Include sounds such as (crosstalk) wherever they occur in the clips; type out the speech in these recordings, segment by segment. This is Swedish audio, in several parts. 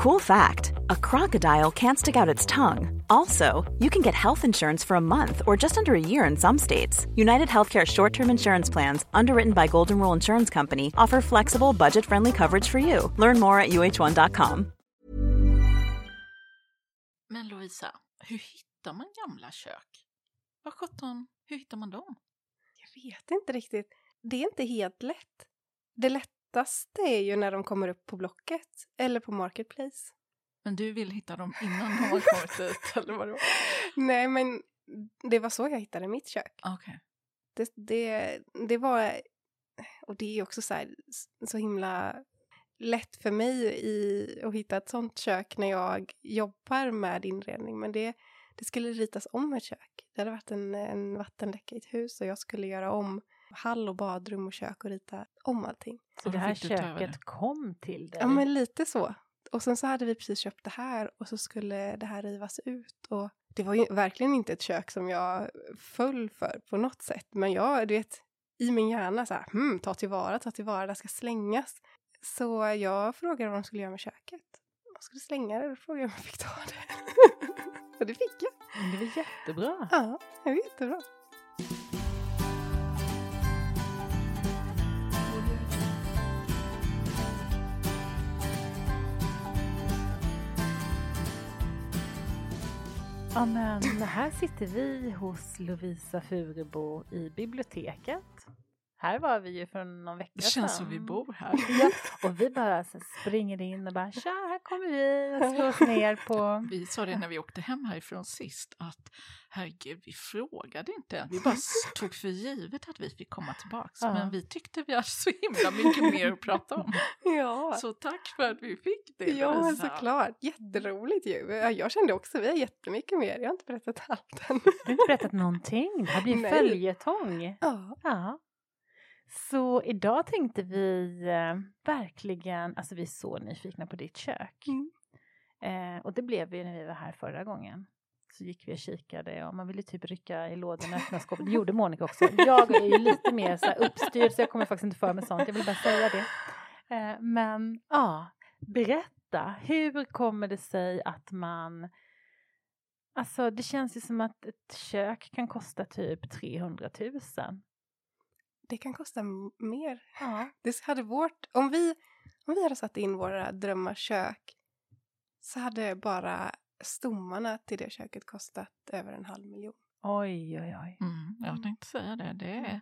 Cool fact a crocodile can't stick out its tongue. Also, you can get health insurance for a month or just under a year in some states. United Healthcare short term insurance plans, underwritten by Golden Rule Insurance Company, offer flexible, budget friendly coverage for you. Learn more at uh1.com. Men Lovisa, hur hittar man gamla kök? Vad sjutton, hur hittar man dem? Jag vet inte riktigt. Det är inte helt lätt. Det lättaste är ju när de kommer upp på Blocket eller på Marketplace. Men du vill hitta dem innan de har kommit (laughs) dit, eller vadå? Nej, men det var så jag hittade mitt kök. Okej. Det, det, det var... Och det är också så, här, så himla lätt för mig i att hitta ett sånt kök när jag jobbar med inredning. Men det, det skulle ritas om ett kök. Det hade varit en, en vattenläcka i ett hus och jag skulle göra om hall och badrum och kök och rita om allting. Så Och det här köket det. kom till dig? Ja, men lite så. Och sen så hade vi precis köpt det här och så skulle det här rivas ut. Och det var ju verkligen inte ett kök som jag föll för på något sätt. Men jag, du vet, i min hjärna så här, hmm, ta tillvara, ta tillvara, det ska slängas. Så jag frågade vad de skulle göra med köket. De skulle slänga det, då frågade jag om jag fick ta det. (laughs) och det fick jag. Men det var jättebra. Ja, det var jättebra. Ja, men här sitter vi hos Lovisa Furebo i biblioteket. Här var vi ju för någon vecka Det känns sedan. som vi bor här. (laughs) Ja, och vi bara så springer in och bara tja, här kommer vi och slår oss ner på... Vi sa det när vi åkte hem härifrån sist att herregud, vi frågade inte. Vi bara (laughs) tog för givet att vi fick komma tillbaks. Ja. Men vi tyckte vi hade så himla mycket mer att prata om. (laughs) Ja, Så tack för att vi fick det. ja Lovisa. såklart. Jätteroligt ju. Ja, Jag kände också, vi har jättemycket mer. Jag har inte berättat allt än. Du har inte berättat någonting, det här blir följetong. Ja. Ja. Så idag tänkte vi eh, verkligen, alltså vi är så nyfikna på ditt kök. Mm. Eh, och det blev vi när vi var här förra gången. Så gick vi och kikade och man ville typ rycka i lådorna och öppna skåpet. Det gjorde Monica också. Jag är ju lite mer så uppstyrd så jag kommer faktiskt inte för med sånt. Jag vill bara säga det. Eh, men ja, berätta. Hur kommer det sig att man Alltså det känns ju som att ett kök kan kosta typ 300 000. Det kan kosta mer. Ja. (laughs) Det hade vårt, om, vi, om vi hade satt in våra drömmars kök så hade bara stommarna till det köket kostat över en halv miljon. Oj, oj, oj. Mm, jag tänkte säga det. Det är,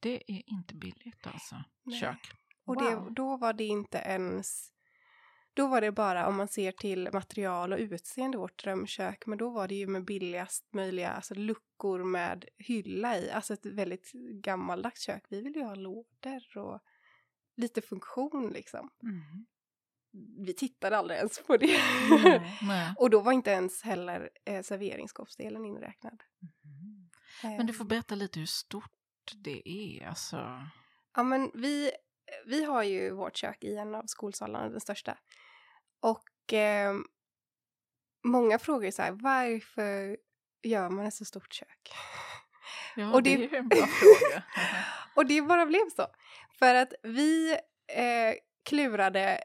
det är inte billigt alltså. Nej. Kök. Och Wow. det, då var det inte ens... Då var det bara om man ser till material och utseende vårt drömkök. Men då var det ju med billigast möjliga alltså luckor med hylla i. Alltså ett väldigt gammaldags kök. Vi ville ju ha lådor och lite funktion liksom. Mm. Vi tittade aldrig ens på det. Nej. (laughs) och då var inte ens heller eh, serveringsskåpsdelen inräknad. Mhm. Men du får berätta lite hur stort det är. Alltså. Ja, men vi, vi har ju vårt kök i en av skolsalarna, den största. Och eh, många frågar ju så här, varför gör man ett så stort kök? Ja, Och det, det- är ju en bra fråga. (laughs) Och det bara blev så. För att vi eh, klurade,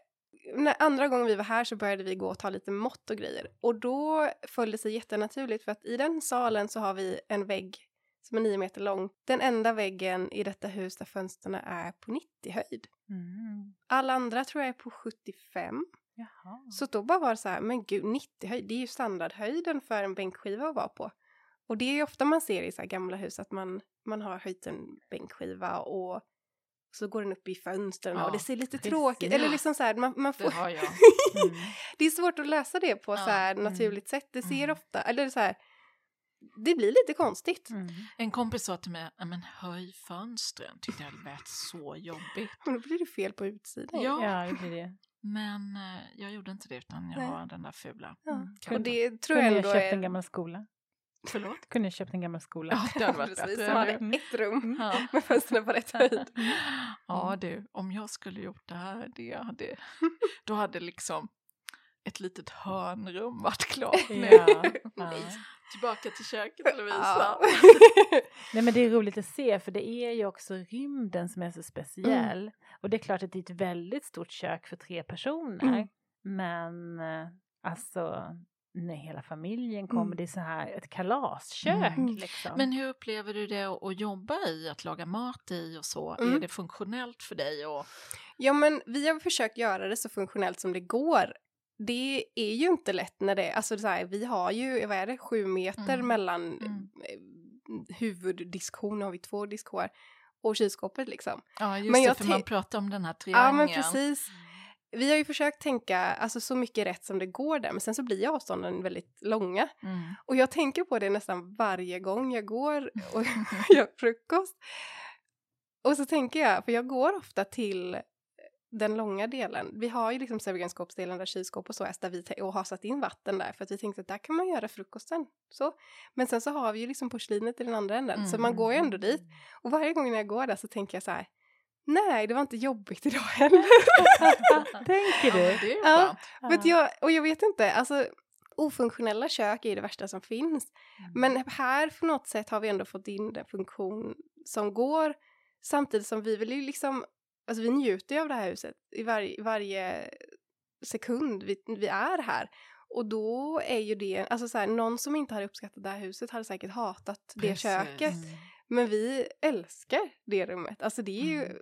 när andra gången vi var här så började vi gå och ta lite mått och grejer. Och då föll det sig jättenaturligt för att i den salen så har vi en vägg som är nio meter lång. Den enda väggen i detta hus där fönstren är på 90 höjd. Mm. Alla andra tror jag är på 75. Jaha. Så då bara var det så här, men gud 90 höjd, det är ju standardhöjden för en bänkskiva att vara på. Och det är ju ofta man ser i så gamla hus att man, man har höjt en bänkskiva och så går den upp i fönstren Ja, och det ser lite precis. tråkigt eller liksom så här, man, man Det får... jag. (laughs) Mm. det är svårt att lösa det på så Ja, här mm. naturligt sätt. Det ser Mm. ofta, eller så här, det blir lite konstigt. Mm. En kompis sa till mig, "Ja, men höj fönstren. Tyckte jag det lät så jobbigt. Men (laughs) då blir det fel på utsidan. Ja. Ja, det blir det. Men eh, jag gjorde inte det utan jag Nej. har den där fula. Ja. Mm, Och kan- det tror jag Kunde ändå jag köpt är... en gammal skola? Förlåt? Kunde jag köpt en gammal skola? Ja, det hade varit Precis, bättre. som hade ett rum Ja. (laughs) med fönstren på rätt höjd. (laughs) Ja du, om jag skulle gjort det här, det hade, då hade liksom ett litet hörnrum varit klart nu. Ja, ja. Tillbaka till köket Lovisa. Ja. (laughs) Nej men det är roligt att se för det är ju också rymden som är så speciell. Mm. Och det är klart att det är ett väldigt stort kök för tre personer. Mm. Men eh, alltså när hela familjen kommer, Mm. det är så här ett kalaskök Mm. liksom. Men hur upplever du det att jobba i, att laga mat i och så? Är Mm. det funktionellt för dig? Och, Ja, men vi har försökt göra det så funktionellt som det går. Det är ju inte lätt när det, alltså så här, vi har ju, vad är det, sju meter Mm. mellan Mm. eh, huvuddiskon, har vi två diskar, och kylskåpet liksom. ja, just Men det, jag för man pratar om den här Ja, triangeln. men precis. Vi har ju försökt tänka alltså, så mycket rätt som det går där, men sen så blir avstånden väldigt långa. Mm. Och jag tänker på det nästan varje gång jag går (laughs) och (laughs) gör frukost. Och så tänker jag, för jag går ofta till den långa delen. Vi har ju liksom serveringsskåpsdelen där kylskåp och så är, där vi och har satt in vatten där för att vi tänkte att där kan man göra frukosten. Så. Men sen så har vi ju liksom porslinet i den andra änden, så man Mm. går ju ändå dit. Och varje gång när jag går där så tänker jag så här, nej det var inte jobbigt idag (laughs) heller. Tänker Ja, du? det är ju Ja. skönt. Men jag, och jag vet inte, alltså ofunktionella kök är det värsta som finns. Mm. Men här på något sätt har vi ändå fått in den funktion som går. Samtidigt som vi vill ju liksom, alltså vi njuter ju av det här huset i varje, varje sekund vi, vi är här. Och då är ju det, alltså så här, någon som inte hade uppskattat det här huset hade säkert hatat det Precis. köket. Mm. Men vi älskar det rummet. Alltså det är ju, Mm.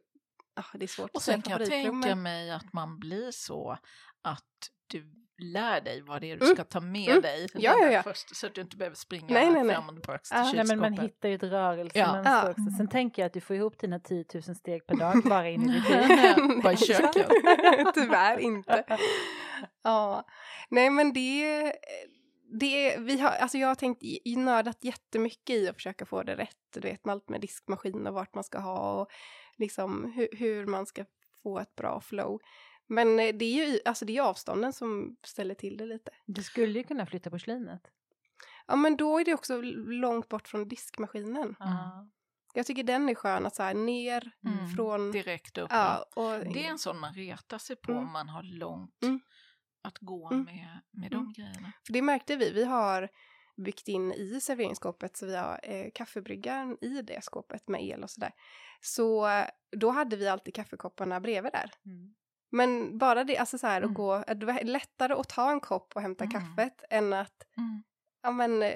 ah, det är svårt Och att säga sen kan jag tänka mig att man blir så att du lär dig vad det är du Mm. ska ta med Mm. dig Ja, ja, ja. först så att du inte behöver springa Nej, nej, nej. fram och tillbaka till Ah, Nej, men man kylskåpet. hittar ju ett rörelsemönster Ja. också. Sen tänker jag att du får ihop dina 10 000 steg per dag (laughs) bara in i ditt hus. Bara i köket. (laughs) Tyvärr inte. (laughs) Ja, nej men det, det vi har, alltså jag har tänkt i, i nördat jättemycket i att försöka få det rätt, du vet med allt med diskmaskin och vart man ska ha och liksom hur, hur man ska få ett bra flow. Men eh, det är ju alltså det är avstånden som ställer till det lite. Du skulle ju kunna flytta porslinet. Ja men då är det också långt bort från diskmaskinen. Ja. Jag tycker den är skön att så här ner Mm. från... Direkt upp. Ja, och, Det är en sån man retar sig på Mm. om man har långt Mm. att gå Mm. med, med de grejerna. För det märkte vi. Vi har byggt in i serveringsskåpet så vi har eh, kaffebryggaren i det skåpet med el och sådär. Så eh, då hade vi alltid kaffekopparna bredvid där. Mm. Men bara det, alltså så här Mm. att gå, det var lättare att ta en kopp och hämta Mm. kaffet än att Mm. ja, men, eh,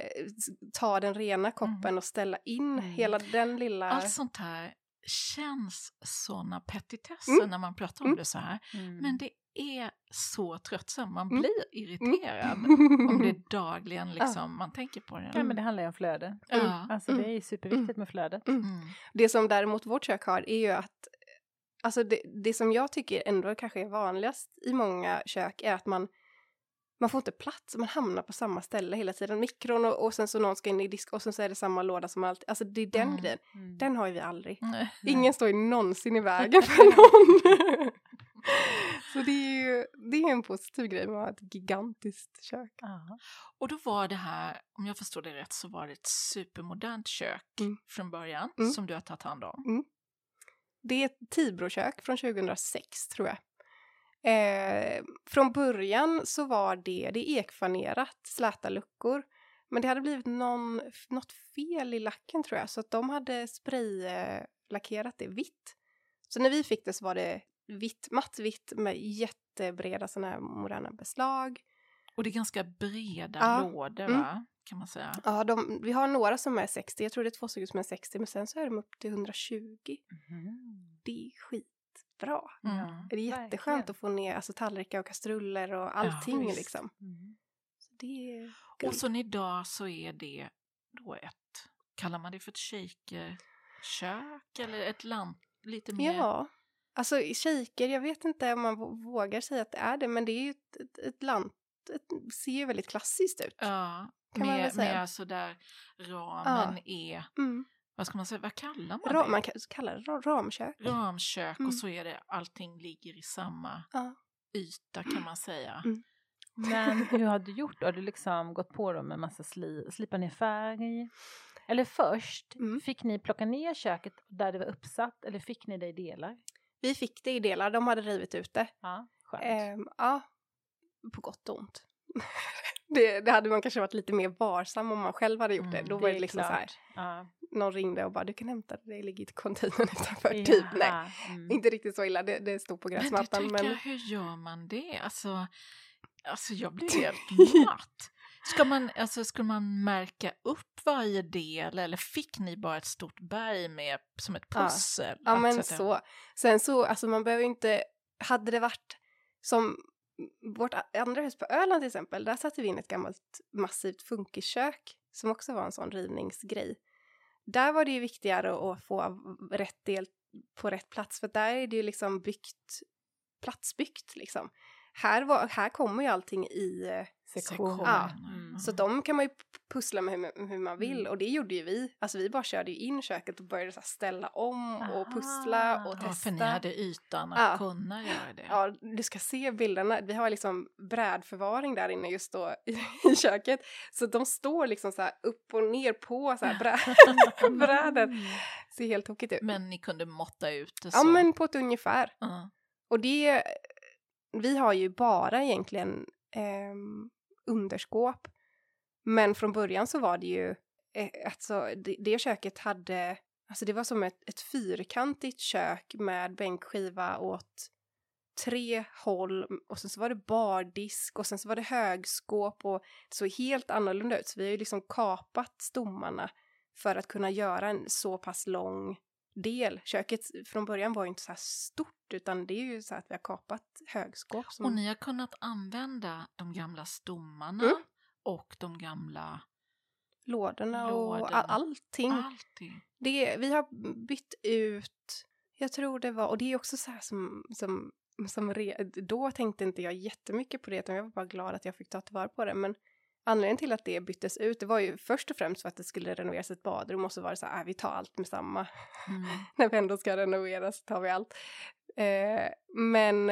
ta den rena koppen och ställa in Mm. hela den lilla... Allt sånt här känns såna petitesser Mm. när man pratar om Mm. det så här. Mm. Men det är så tröttsamt, man Mm. blir irriterad (laughs) om det är dagligen liksom, man tänker på det. Ja, men det handlar ju om flöde. Ja. Alltså det är superviktigt med flödet. Mm. Mm. Det som däremot vårt kök har är ju att Alltså det, det som jag tycker ändå kanske är vanligast i många kök är att man man får inte plats, man hamnar på samma ställe hela tiden. Mikron och, och sen så någon ska in i disk och sen så är det samma låda som alltid. Alltså det är den Mm. grejen. Mm. Den har ju vi aldrig. Nej. Ingen står ju någonsin i (laughs) vägen för någon. (laughs) så det är ju det är en positiv grej med ett gigantiskt kök. Ja. Och då var det här, om jag förstår det rätt, så var det ett supermodernt kök Mm. från början Mm. som du har tagit hand om. Det är ett Tibrokök från 2006 tror jag. Eh, från början så var det, det är ekfanerat, släta luckor. Men det hade blivit någon, något fel i lacken tror jag, så att de hade spraylackerat det vitt. Så när vi fick det så var det vitt, matt vitt med jättebreda sådana här moderna beslag. Och det är ganska breda Ja. lådor Mm. va, kan man säga. Ja, de, vi har några som är 60, jag tror det är två stycken som är 60, men sen så är de upp till 120. Mhm. Det är skitbra. Mm. Ja, Det är jätteskönt verkligen. att få ner alltså, tallrikar och kastruller och allting visst. liksom. Mm. Så det är Och så idag så är det då ett, kallar man det för ett shakerkök eller ett lamp, lite mer? Ja, alltså shaker, jag vet inte om man vå- vågar säga att det är det, men det är ju ett, ett, ett lant, ett, ser ju väldigt klassiskt ut. Ja, Kan man med, säga. med alltså där ramen är, Mm. vad ska man säga, vad kallar man Ra, det? man kan kalla det ra- ramkök. Ramkök Mm. och så är det, allting ligger i samma Ja. yta kan man säga. Mm. Men (laughs) hur har du gjort? Har du liksom gått på dem med massa sli, slipa ner färg? Eller först, Mm. fick ni plocka ner köket där det var uppsatt eller fick ni det i delar? Vi fick det i delar, de hade rivit ut det. Ja, skönt. Ehm, ja, på gott och ont. (laughs) det, det hade man kanske varit lite mer varsam om man själv hade gjort det. Mm, Då Det var är det liksom så här, klart. Ja. någon ringde och bara du kan hämta det, det ligger i containern (laughs) utanför. Typ, nej. Ja, mm. Inte riktigt så illa, det, det stod på Men gräsmattan. tänker, Men, hur gör man det? Alltså, alltså jag blir (laughs) helt matt. Ska man, alltså, skulle man märka upp varje del eller fick ni bara ett stort berg med som ett Ja. pussel? ja att men så. Sen så, alltså man behöver inte, hade det varit som vårt andra hus på Öland till exempel, där satte vi in ett gammalt massivt funkiskök som också var en sån rivningsgrej. Där var det ju viktigare att få rätt del på rätt plats för där är det ju liksom byggt, platsbyggt liksom. Här, var, här kommer ju allting i eh, Sektion. Ja. Mm. Så de kan man ju pussla med hur, hur man vill Mm. och det gjorde ju vi. Alltså vi bara körde ju in köket och började så här ställa om och pussla Aha. och Ja, testa. för ni hade ytan att Ja. kunna göra det. Ja, du ska se bilderna. Vi har liksom brädförvaring där inne just då i, i köket. Så de står liksom så här upp och ner på så här brä, (laughs) brädor. Ser helt tokigt ut. Men ni kunde måtta ut det så? ja, men på ett ungefär. Ja. Och det, vi har ju bara egentligen eh, underskåp. Men från början så var det ju, eh, alltså det, det köket hade, alltså det var som ett, ett fyrkantigt kök med bänkskiva åt tre håll och sen så var det bardisk och sen så var det högskåp och det såg helt annorlunda ut. Så vi har ju liksom kapat stommarna för att kunna göra en så pass lång del. Köket från början var ju inte så här stort utan det är ju så här att vi har kapat högskåp. Som... Och ni har kunnat använda de gamla stommarna Mm. och de gamla lådorna och all, allting. allting. Det, vi har bytt ut, jag tror det var, och det är också så här som, som, som re, då tänkte inte jag jättemycket på det utan jag var bara glad att jag fick ta tillvara på det. Men anledningen till att det byttes ut, det var ju först och främst för att det skulle renoveras ett badrum och så var det så här, äh, vi tar allt med samma. Mm. (laughs) när vi ändå ska renovera så tar vi allt. Eh, men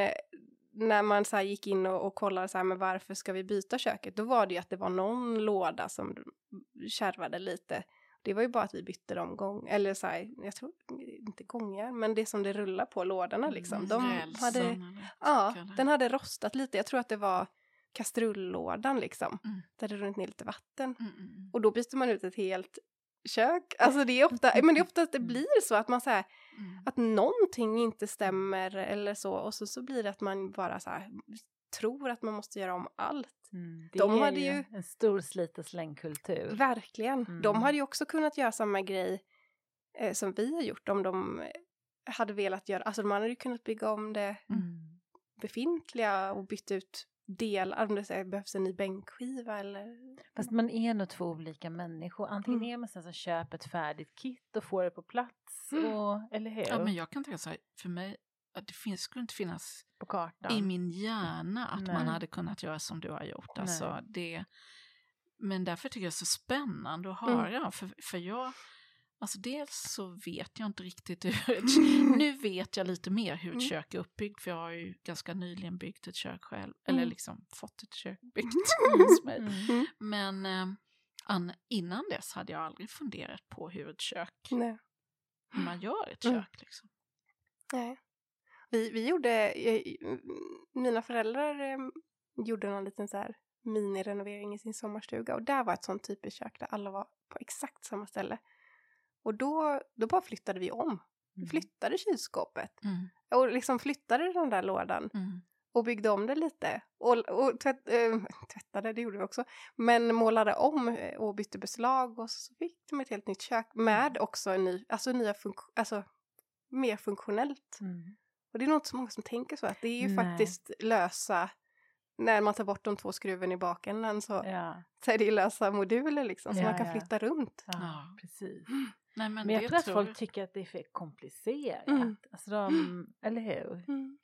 när man så här gick in och, och kollade så här, men varför ska vi byta köket? Då var det ju att det var någon låda som kärvade lite. Det var ju bara att vi bytte dem gång, eller så här, jag tror inte gånger, men det som det rullar på lådorna liksom. De Mm, Rälsen hade, ja, den hade rostat lite. Jag tror att det var kastrullådan liksom, Mm. där det runnit ner lite vatten. Mm, mm, mm. Och då byter man ut ett helt kök. Alltså det är ofta, (laughs) men det är ofta att det blir så att man säger Mm. att någonting inte stämmer eller så och så, så blir det att man bara så här tror att man måste göra om allt. Mm, det De är hade ju en stor slit och slängkultur. Verkligen. De Mm. hade ju också kunnat göra samma grej eh, som vi har gjort om de hade velat göra, alltså man hade ju kunnat bygga om det Mm. befintliga och bytt ut delar, om det så här, behövs en ny bänkskiva eller... Fast man är nog två olika människor. Antingen Mm. är man sån som köper ett färdigt kit och får det på plats. Mm. Och, eller hur? Ja, men jag kan tänka så här, för mig, att det finns, skulle inte finnas På kartan. i min hjärna att man Nej. hade kunnat göra som du har gjort. Nej. Alltså, det, men därför tycker jag det är så spännande att Mm. höra. För, för jag, alltså dels så vet jag inte riktigt hur ett, (laughs) Nu vet jag lite mer hur ett Mm. kök är uppbyggt för jag har ju ganska nyligen byggt ett kök själv. Eller Mm. liksom fått ett kök (laughs) byggt hos mig. Mm. Men eh, an, innan dess hade jag aldrig funderat på hur ett kök, Nej. hur man gör ett Mm. kök. Liksom. Nej. Vi, vi gjorde, eh, mina föräldrar eh, gjorde någon liten så här minirenovering i sin sommarstuga och där var ett sånt typiskt kök där alla var på exakt samma ställe. Och då, då bara flyttade vi om. Vi Mm. flyttade kylskåpet Mm. och liksom flyttade den där lådan Mm. och byggde om det lite. Och, och tvätt, äh, (laughs) tvättade, det gjorde vi också. Men målade om eh, och bytte beslag och så fick de ett helt nytt kök med också en ny, alltså nya funktion, alltså mer funktionellt. Mm. Och det är nog inte så många som tänker så att det är ju Nej. faktiskt lösa, när man tar bort de två skruven i bakänden så, Ja, så är det ju lösa moduler liksom som Ja, man kan ja. flytta runt. ja, Ja. precis. Nej, men Men jag tror att folk tycker att det är för komplicerat. Mm. Alltså de, eller hur? Mm.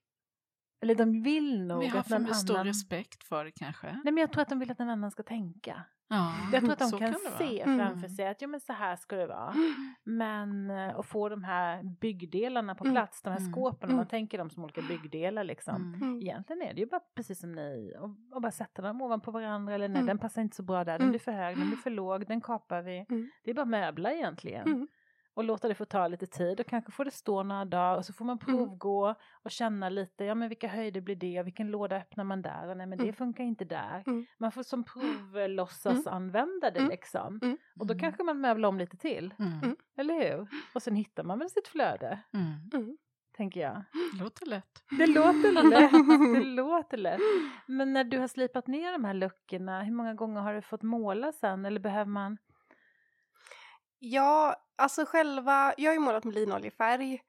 Eller de vill nog vi har för någon stor annan... respekt för det kanske. Nej men jag tror att de vill att någon annan ska tänka. Ja, Jag tror att de kan, vara. se Mm. framför sig att ja men så här ska det vara. (gasps) Men eh, att få de här byggdelarna på Mm. plats, de här Mm. skåpen, om Mm. man tänker dem som olika byggdelar liksom. Mm. Mm. Egentligen är det ju bara precis som ni, och, och bara sätta dem ovanpå varandra eller nej Mm. den passar inte så bra där, den Mm. blir för hög, den blir för låg, den kapar vi. Mm. Det är bara möbler egentligen. Mm. och låta det få ta lite tid och kanske får det stå några dagar och så får man Mm. provgå och känna lite, ja men vilka höjder blir det och vilken låda öppnar man där och nej men det Mm. funkar inte där. Mm. Man får som provlåtsas använda det Mm. liksom. Mm. Och då Mm. kanske man möblar om lite till, Mm. Mm. eller hur? Och sen hittar man väl sitt flöde, Mm. Mm. tänker jag. Låter lätt. Det låter (laughs) lätt, det låter lätt. Men när du har slipat ner de här luckorna, hur många gånger har du fått måla sen eller behöver man? Ja, alltså själva, jag har ju målat med linoljefärg.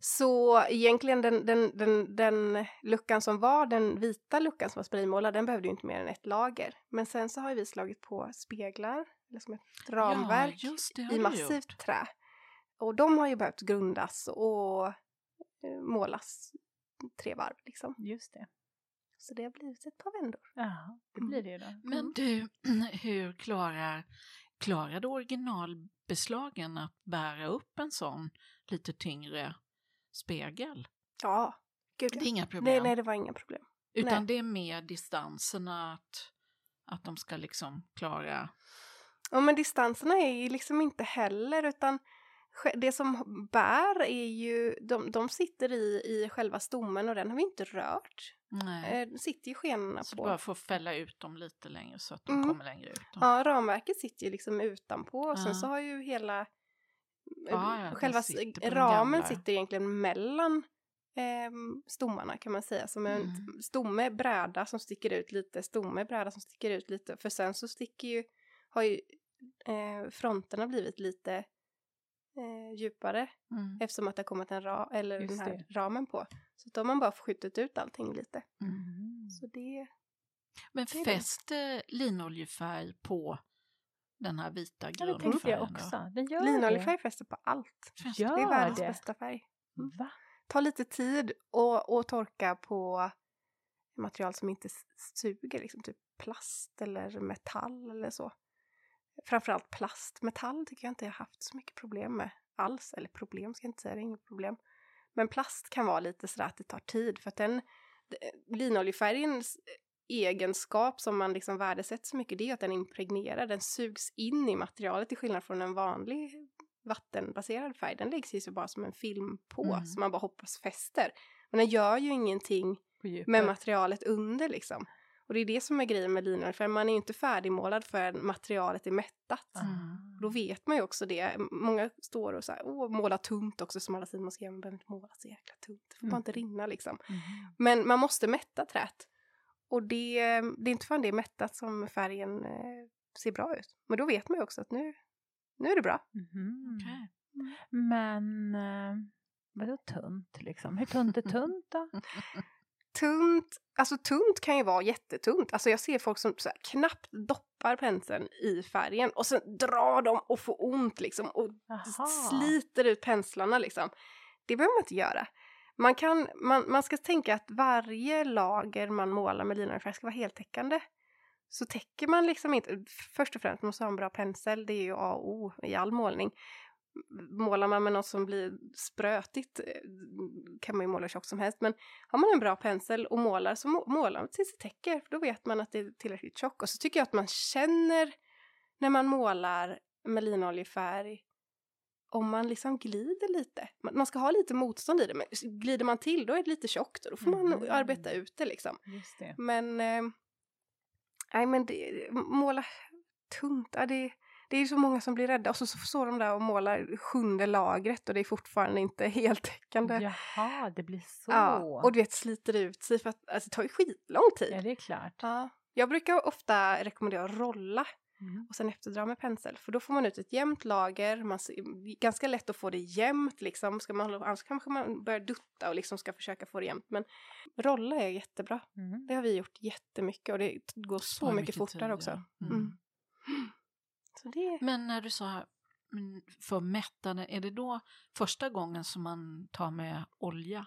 Så egentligen den, den, den, den luckan som var, den vita luckan som var spraymålad, den behövde ju inte mer än ett lager. Men sen så har ju vi slagit på speglar, eller som ett ramverk ja, just det i massivt gjort. trä. Och de har ju behövt grundas och eh, målas tre varv liksom. Just det. Så det har blivit ett par vändor. Ja, det Mm. blir det ju då. Men du, (clears throat) hur klarar, klarade originalbeslagen att bära upp en sån lite tyngre spegel? Ja, gud Det är inga problem. Nej, nej, det var inga problem. Utan nej. det är mer distanserna att, att de ska liksom klara... Ja, men distanserna är ju liksom inte heller utan det som bär är ju, de, de sitter i, i själva stommen och den har vi inte rört. Nej. Eh, sitter ju skenorna så på. du bara får fälla ut dem lite längre så att de Mm. kommer längre ut. då. Ja, ramverket sitter ju liksom utanpå och sen så har ju hela Ja, ja, själva sitter ramen sitter egentligen mellan ehm, stommarna kan man säga. Som en Mm. stomme, bräda som sticker ut lite, stomme, bräda som sticker ut lite. För sen så sticker ju, har ju eh, fronterna blivit lite eh, djupare Mm. eftersom att det har kommit en ra eller Just den här det. ramen på. Så då har man bara skjutit ut allting lite. Mm. Så det, Men fäster linoljefärg på den här vita Ja, det tänkte jag grundfärgen? också. Den gör linoljefärg fäster på allt. Fäster-. Det är världens det. bästa färg. Mm. Va? Ta lite tid och, och torka på material som inte suger, liksom typ plast eller metall eller så. Framförallt plast. Metall tycker jag inte jag haft så mycket problem med alls. Eller problem ska jag inte säga, det är inget problem. Men plast kan vara lite sådär att det tar tid för att den linoljefärgens egenskap som man liksom värdesätter så mycket det är att den impregnerar, den sugs in i materialet till skillnad från en vanlig vattenbaserad färg. Den läggs ju så bara som en film på Mm. som man bara hoppas fäster. Men den gör ju ingenting med materialet under liksom. Och det är det som är grejen med linoljefärg, man är ju inte färdigmålad förrän materialet är mättat. Mm. Då vet man ju också det. Många står och så här, åh, måla tunt också som alla säger, man ska man behöver inte måla så jäkla tunt. Det får bara Mm. inte rinna liksom. Mhm. Men man måste mätta träet. Och det, det är inte förrän det är mättat som färgen eh, ser bra ut. Men då vet man ju också att nu, nu är det bra. Mhm. Okej. Men eh, vadå tunt liksom? Hur tunt är tunt då? (laughs) Tunt, alltså tunt kan ju vara jättetunt. Alltså jag ser folk som så här, knappt doppar penseln i färgen och sen drar de och får ont liksom och Jaha. sliter ut penslarna liksom. Det behöver man inte göra. Man, kan, man, man ska tänka att varje lager man målar med linoljefärg ska vara heltäckande. Så täcker man liksom inte, först och främst måste man ha en bra pensel, det är ju A och O i all målning. Målar man med något som blir sprötigt eh, kan man ju måla tjockt som helst, men har man en bra pensel och målar så må- målar man tills det täcker, för då vet man att det är tillräckligt tjockt. Och så tycker jag att man känner när man målar med linoljefärg om man liksom glider lite. Man ska ha lite motstånd i det, men glider man till då är det lite tjockt och då får man Mhm. arbeta ut det liksom. Det. Men, eh, nej men det, måla tunt, ja, det, det är så många som blir rädda och så, står de där och målar sjunde lagret och det är fortfarande inte (laughs) heltäckande. Jaha, det blir så. Ja, och du vet sliter ut sig för att alltså, det tar ju skitlång tid. Ja, det är klart. Ja. Jag brukar ofta rekommendera att rolla Mm. och sen efterdra med pensel. För då får man ut ett jämnt lager, man, ganska lätt att få det jämnt liksom. Ska man, annars kanske man börjar dutta och liksom ska försöka få det jämnt. Men rolla är jättebra. Mm. Det har vi gjort jättemycket och det går så Spar mycket, fortare tid, också. ja. Mm. Så det Men när du sa för mättande, är det då första gången som man tar med olja,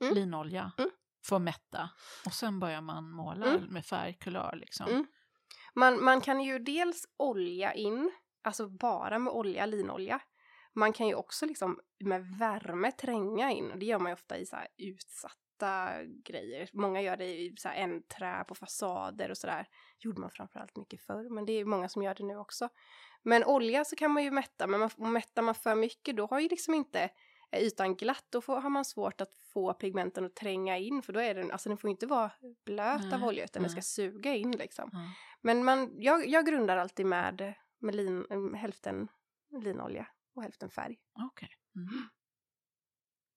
Mm. linolja, Mm. för att mätta och sen börjar man måla Mm. med färgkulör liksom? Mm. Man, man kan ju dels olja in, alltså bara med olja, linolja. Man kan ju också liksom med värme tränga in och det gör man ju ofta i så här utsatta fasta grejer. Många gör det i så här trä på fasader och sådär. Gjorde man framförallt mycket förr, men det är många som gör det nu också. Men olja så kan man ju mätta, men man, mättar man för mycket då har ju liksom inte ytan glatt, då får, har man svårt att få pigmenten att tränga in för då är den, alltså den får inte vara blöt Nej, av olja utan den ska suga in liksom. Ja. Men man, jag, jag grundar alltid med, med lin, eh, hälften linolja och hälften färg. Okej. Mm. (gasps) (sniffs)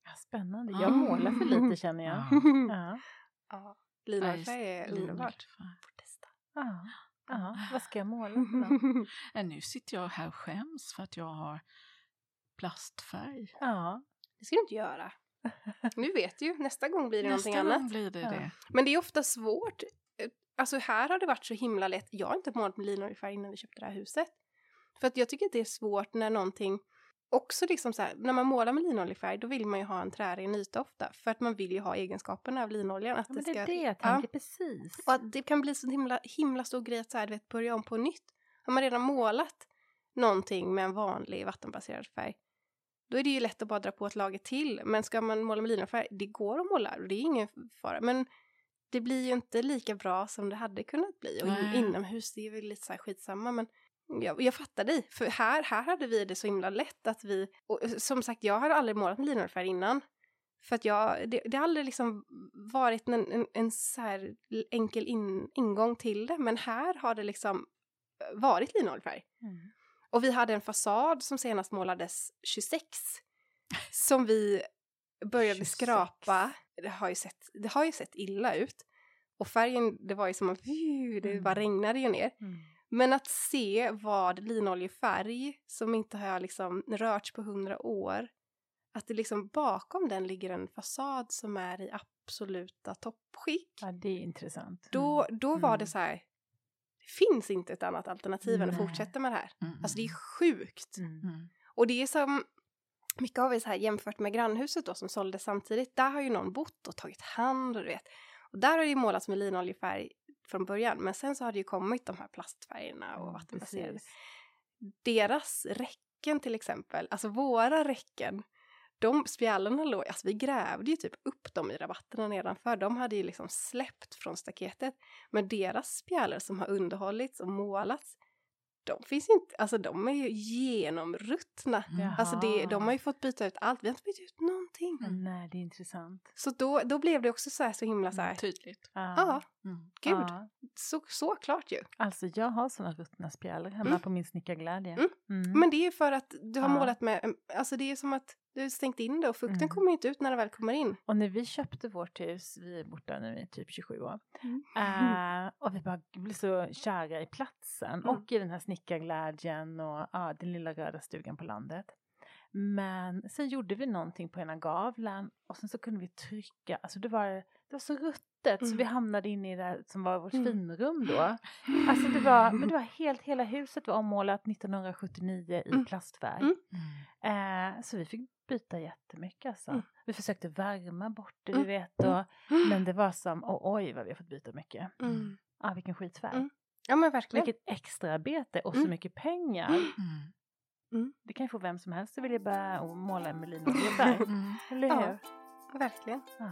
Ja, spännande. Jag målar för lite känner jag. (laughs) Ja. Ja. linoljefärg är underbart. Får testa. Ja. Ja. Vad ska jag måla för (laughs) nu sitter jag här och skäms för att jag har plastfärg. Ja. Det ska du inte göra. Nu vet du ju, nästa gång blir det Nästa någonting annat. blir det Ja. det. Men det är ofta svårt. Eh, Alltså här har det varit så himla lätt. Jag har inte målat med linoljefärg innan vi köpte det här huset. För att jag tycker att det är svårt när någonting också liksom så här, när man målar med linoljefärg då vill man ju ha en trären yta ofta. För att man vill ju ha egenskaperna av linoljan. Att ja det, det är ska, det jag ja. tänker precis. Och att det kan bli så himla, himla stor grej att så här, du vet, börja om på nytt. Har man redan målat någonting med en vanlig vattenbaserad färg då är det ju lätt att bara dra på ett lager till. Men ska man måla med linofärg, det går att måla och det är ingen fara. Men det blir ju inte lika bra som det hade kunnat bli. Och in, inomhus, det är väl lite så här skitsamma. Men jag, jag fattar dig. För här, här hade vi det så himla lätt att vi... Och som sagt, jag har aldrig målat med linolfärg innan. För att jag, det, det har aldrig liksom varit en, en, en så här enkel in, ingång till det. Men här har det liksom varit linolfärg. Mm. Och vi hade en fasad som senast målades 26. Som vi började 26. skrapa. Det har, ju sett, det har ju sett illa ut. Och färgen, det var ju som att det Mm. bara regnade ju ner. Mm. Men att se vad linoljefärg som inte har liksom rörts på hundra år. Att det liksom bakom den ligger en fasad som är i absoluta toppskick. Ja, det är intressant. Då, Mm. då var Mm. det så här. Det finns inte ett annat alternativ än att Nej. fortsätta med det här. Mm. Alltså det är sjukt. Mm. Mm. Och det är som, mycket har vi så här jämfört med grannhuset då som sålde samtidigt. Där har ju någon bott och tagit hand och du vet. Och där har det målats med linoljefärg från början. Men sen så har det ju kommit de här plastfärgerna och vattenbaserade. precis. Deras räcken till exempel, alltså våra räcken. De spjällarna låg, alltså vi grävde ju typ upp dem i rabatterna nedanför. De hade ju liksom släppt från staketet. Men deras spjällar som har underhållits och målats, de finns inte, alltså de är ju genomruttna. Mm. Alltså det, de Jaha. har ju fått byta ut allt, vi har inte bytt ut någonting. Mm. Nej, det är intressant. Så då, då blev det också så här så himla så här, Tydligt. ja, Mm. gud, Ja. så, så klart ju. Alltså jag har såna ruttna spjälor hemma Mm. på min snickarglädje. Mm. Mm. Men det är för att du har Ja. målat med, alltså det är som att du har stängt in det och fukten Mm. kommer inte ut när det väl kommer in. Och när vi köpte vårt hus, vi är borta nu i typ 27 år, eh, och vi bara blev så kära i platsen och i den här snickarglädjen och ja, den lilla röda stugan på landet. Men sen gjorde vi någonting på ena gavlen och sen så kunde vi trycka, alltså det var, det var så ruttet så Mm. vi hamnade inne i det här som var vårt Mm. finrum då. (gasps) Alltså det var, men det var helt, hela huset var ommålat 1979 i Mm. plastfärg. Mm. Eh, så vi fick byta jättemycket alltså. Mm. Vi försökte värma bort det, Mm. du vet. Och, (gasps) men det var som, oh, oj vad vi har fått byta mycket. Mm. Ah, vilken skitfärg. Mm. Ja men verkligen. Vilket extraarbete och så Mm. mycket pengar. Mm. Det kan ju få vem som helst att vilja börja och måla med linoljefärg. (laughs) Mm. Eller Ja. hur? Verkligen. Ja.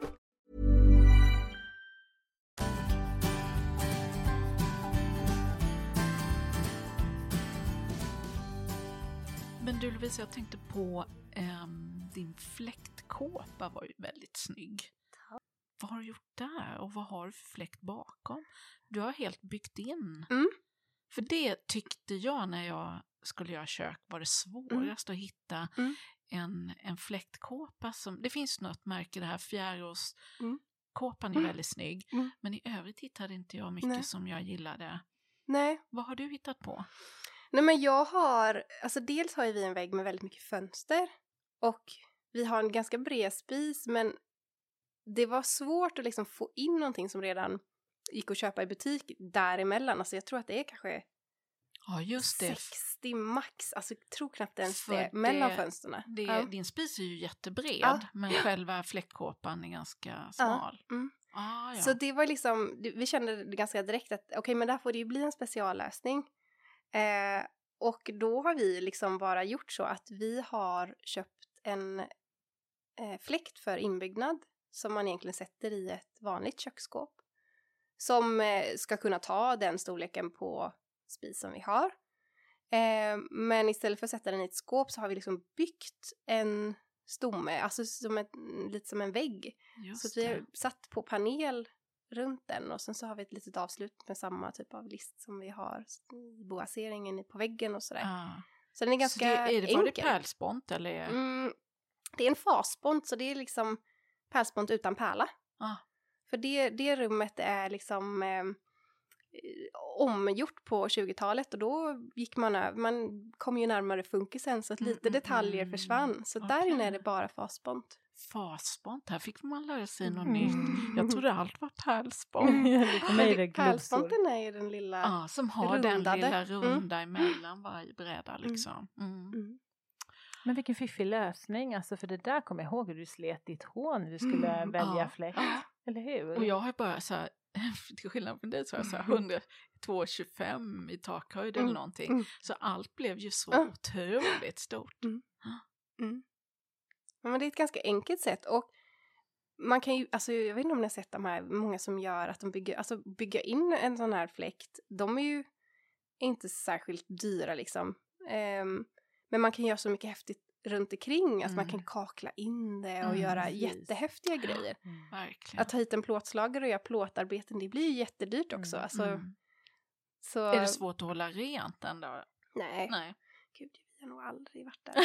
Lisa, jag tänkte på ehm, din fläktkåpa var ju väldigt snygg. Vad har du gjort där och vad har du för fläkt bakom? Du har helt byggt in. Mm. För det tyckte jag när jag skulle göra kök var det svårast att hitta Mm. en, en fläktkåpa som, det finns något märke, det här Fjärås Mm. kåpan är Mm. väldigt snygg. Mm. Men i övrigt hittade inte jag mycket Nej. som jag gillade. Nej. Vad har du hittat på? Nej men jag har, alltså dels har ju vi en vägg med väldigt mycket fönster och vi har en ganska bred spis men det var svårt att liksom få in någonting som redan gick att köpa i butik däremellan. Alltså jag tror att det är kanske Ja, just det. 60 max, alltså jag tror knappt ens För det, mellan fönstren. det Ja. Din spis är ju jättebred, Ja. men (clears throat) själva fläckkåpan är ganska smal. mm. Ah, ja. Så det var liksom, vi kände ganska direkt att okej men där får det ju bli en speciallösning. Eh, och då har vi liksom bara gjort så att vi har köpt en eh, fläkt för inbyggnad som man egentligen sätter i ett vanligt köksskåp. Som eh, ska kunna ta den storleken på spis som vi har. Eh, men istället för att sätta den i ett skåp så har vi liksom byggt en stomme, alltså som ett, lite som en vägg. Just Så att vi har satt på panel runt den och sen så har vi ett litet avslut med samma typ av list som vi har i boaseringen på väggen och sådär. Ah. Så den är Så ganska det, är det, var det enkel. pärlspont eller? Mm, det är en fasspont så det är liksom pärlspont utan pärla. Ah. För det, det rummet är liksom eh, omgjort på 20-talet och då gick man över, man kom ju närmare funkisen så att Mm, lite mm, detaljer mm. försvann. Så där inne är det bara fasspont. Fasspont, här fick man lära sig något Mm. nytt. Jag trodde allt var pärlspont. (laughs) Pärlsponten är ju den lilla... Ja, som har den Rundade. lilla Mm. runda emellan varje bräda liksom. Mm. Mm. Men vilken fiffig lösning, alltså för det där kommer jag ihåg hur du slet ditt hår när du skulle Mm, välja ja. fläkt. Eller hur? Och jag har bara så här, (laughs) till skillnad från dig så har jag så här 100, 225 i takhöjd eller Mm, någonting. mm. Så allt blev ju så Ja. otroligt stort. Mm. Men det är ett ganska enkelt sätt och man kan ju, alltså jag vet inte om ni har sett de här, många som gör att de bygger, alltså bygga in en sån här fläkt, de är ju inte särskilt dyra liksom. Ehm, men man kan göra så mycket häftigt runt omkring, alltså man Mm. kan kakla in det och Mm, göra precis. jättehäftiga grejer. Mm. Verkligen. Att ta hit en plåtslagare och göra plåtarbeten, det blir ju jättedyrt också. Mm, Alltså, Mm. så, Är det svårt att hålla rent ändå? Nej, Nej. gud, vi har nog aldrig varit där.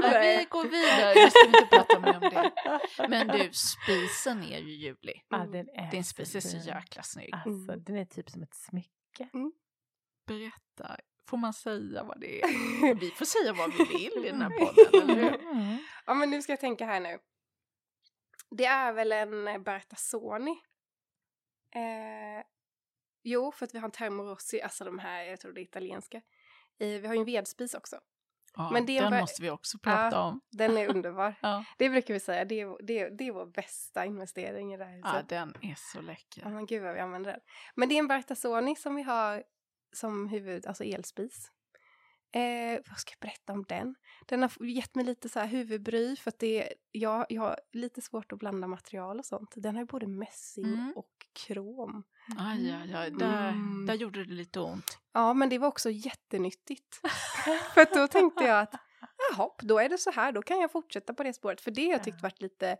(laughs) Nej, vi går vidare, nu ska vi inte prata mer om det. Men du, spisen är ju ljuvlig. Ja, den är Din spis är så jäkla snygg. Alltså, Mm. den är typ som ett smycke. Berätta, får man säga vad det är? (laughs) Vi får säga vad vi vill i den här podden, eller hur? (laughs) Mm. Ja men nu ska jag tänka här nu. Det är väl en Bertasoni. Eh, jo, för att vi har en Termorossi, alltså de här, jag tror det är italienska. Vi har ju en vedspis också. Ja, Men det är den bara- måste vi också prata Ja. om. Den är (laughs) underbar. Ja. Det brukar vi säga, det är, det, är, det är vår bästa investering i det här ja, huset. den är så läcker. Ja men gud vad vi använder den. Men det är en Bertasoni som vi har som huvud, alltså elspis. Eh, vad ska jag berätta om den? Den har gett mig lite så här huvudbry för att det, jag, jag har lite svårt att blanda material och sånt. Den har ju både mässing Mm. och krom. Aj, aj, aj. Där, Mm. där gjorde det lite ont. Ja men det var också jättenyttigt. (laughs) för då tänkte jag att jaha, då är det så här, då kan jag fortsätta på det spåret. För det jag tyckt varit lite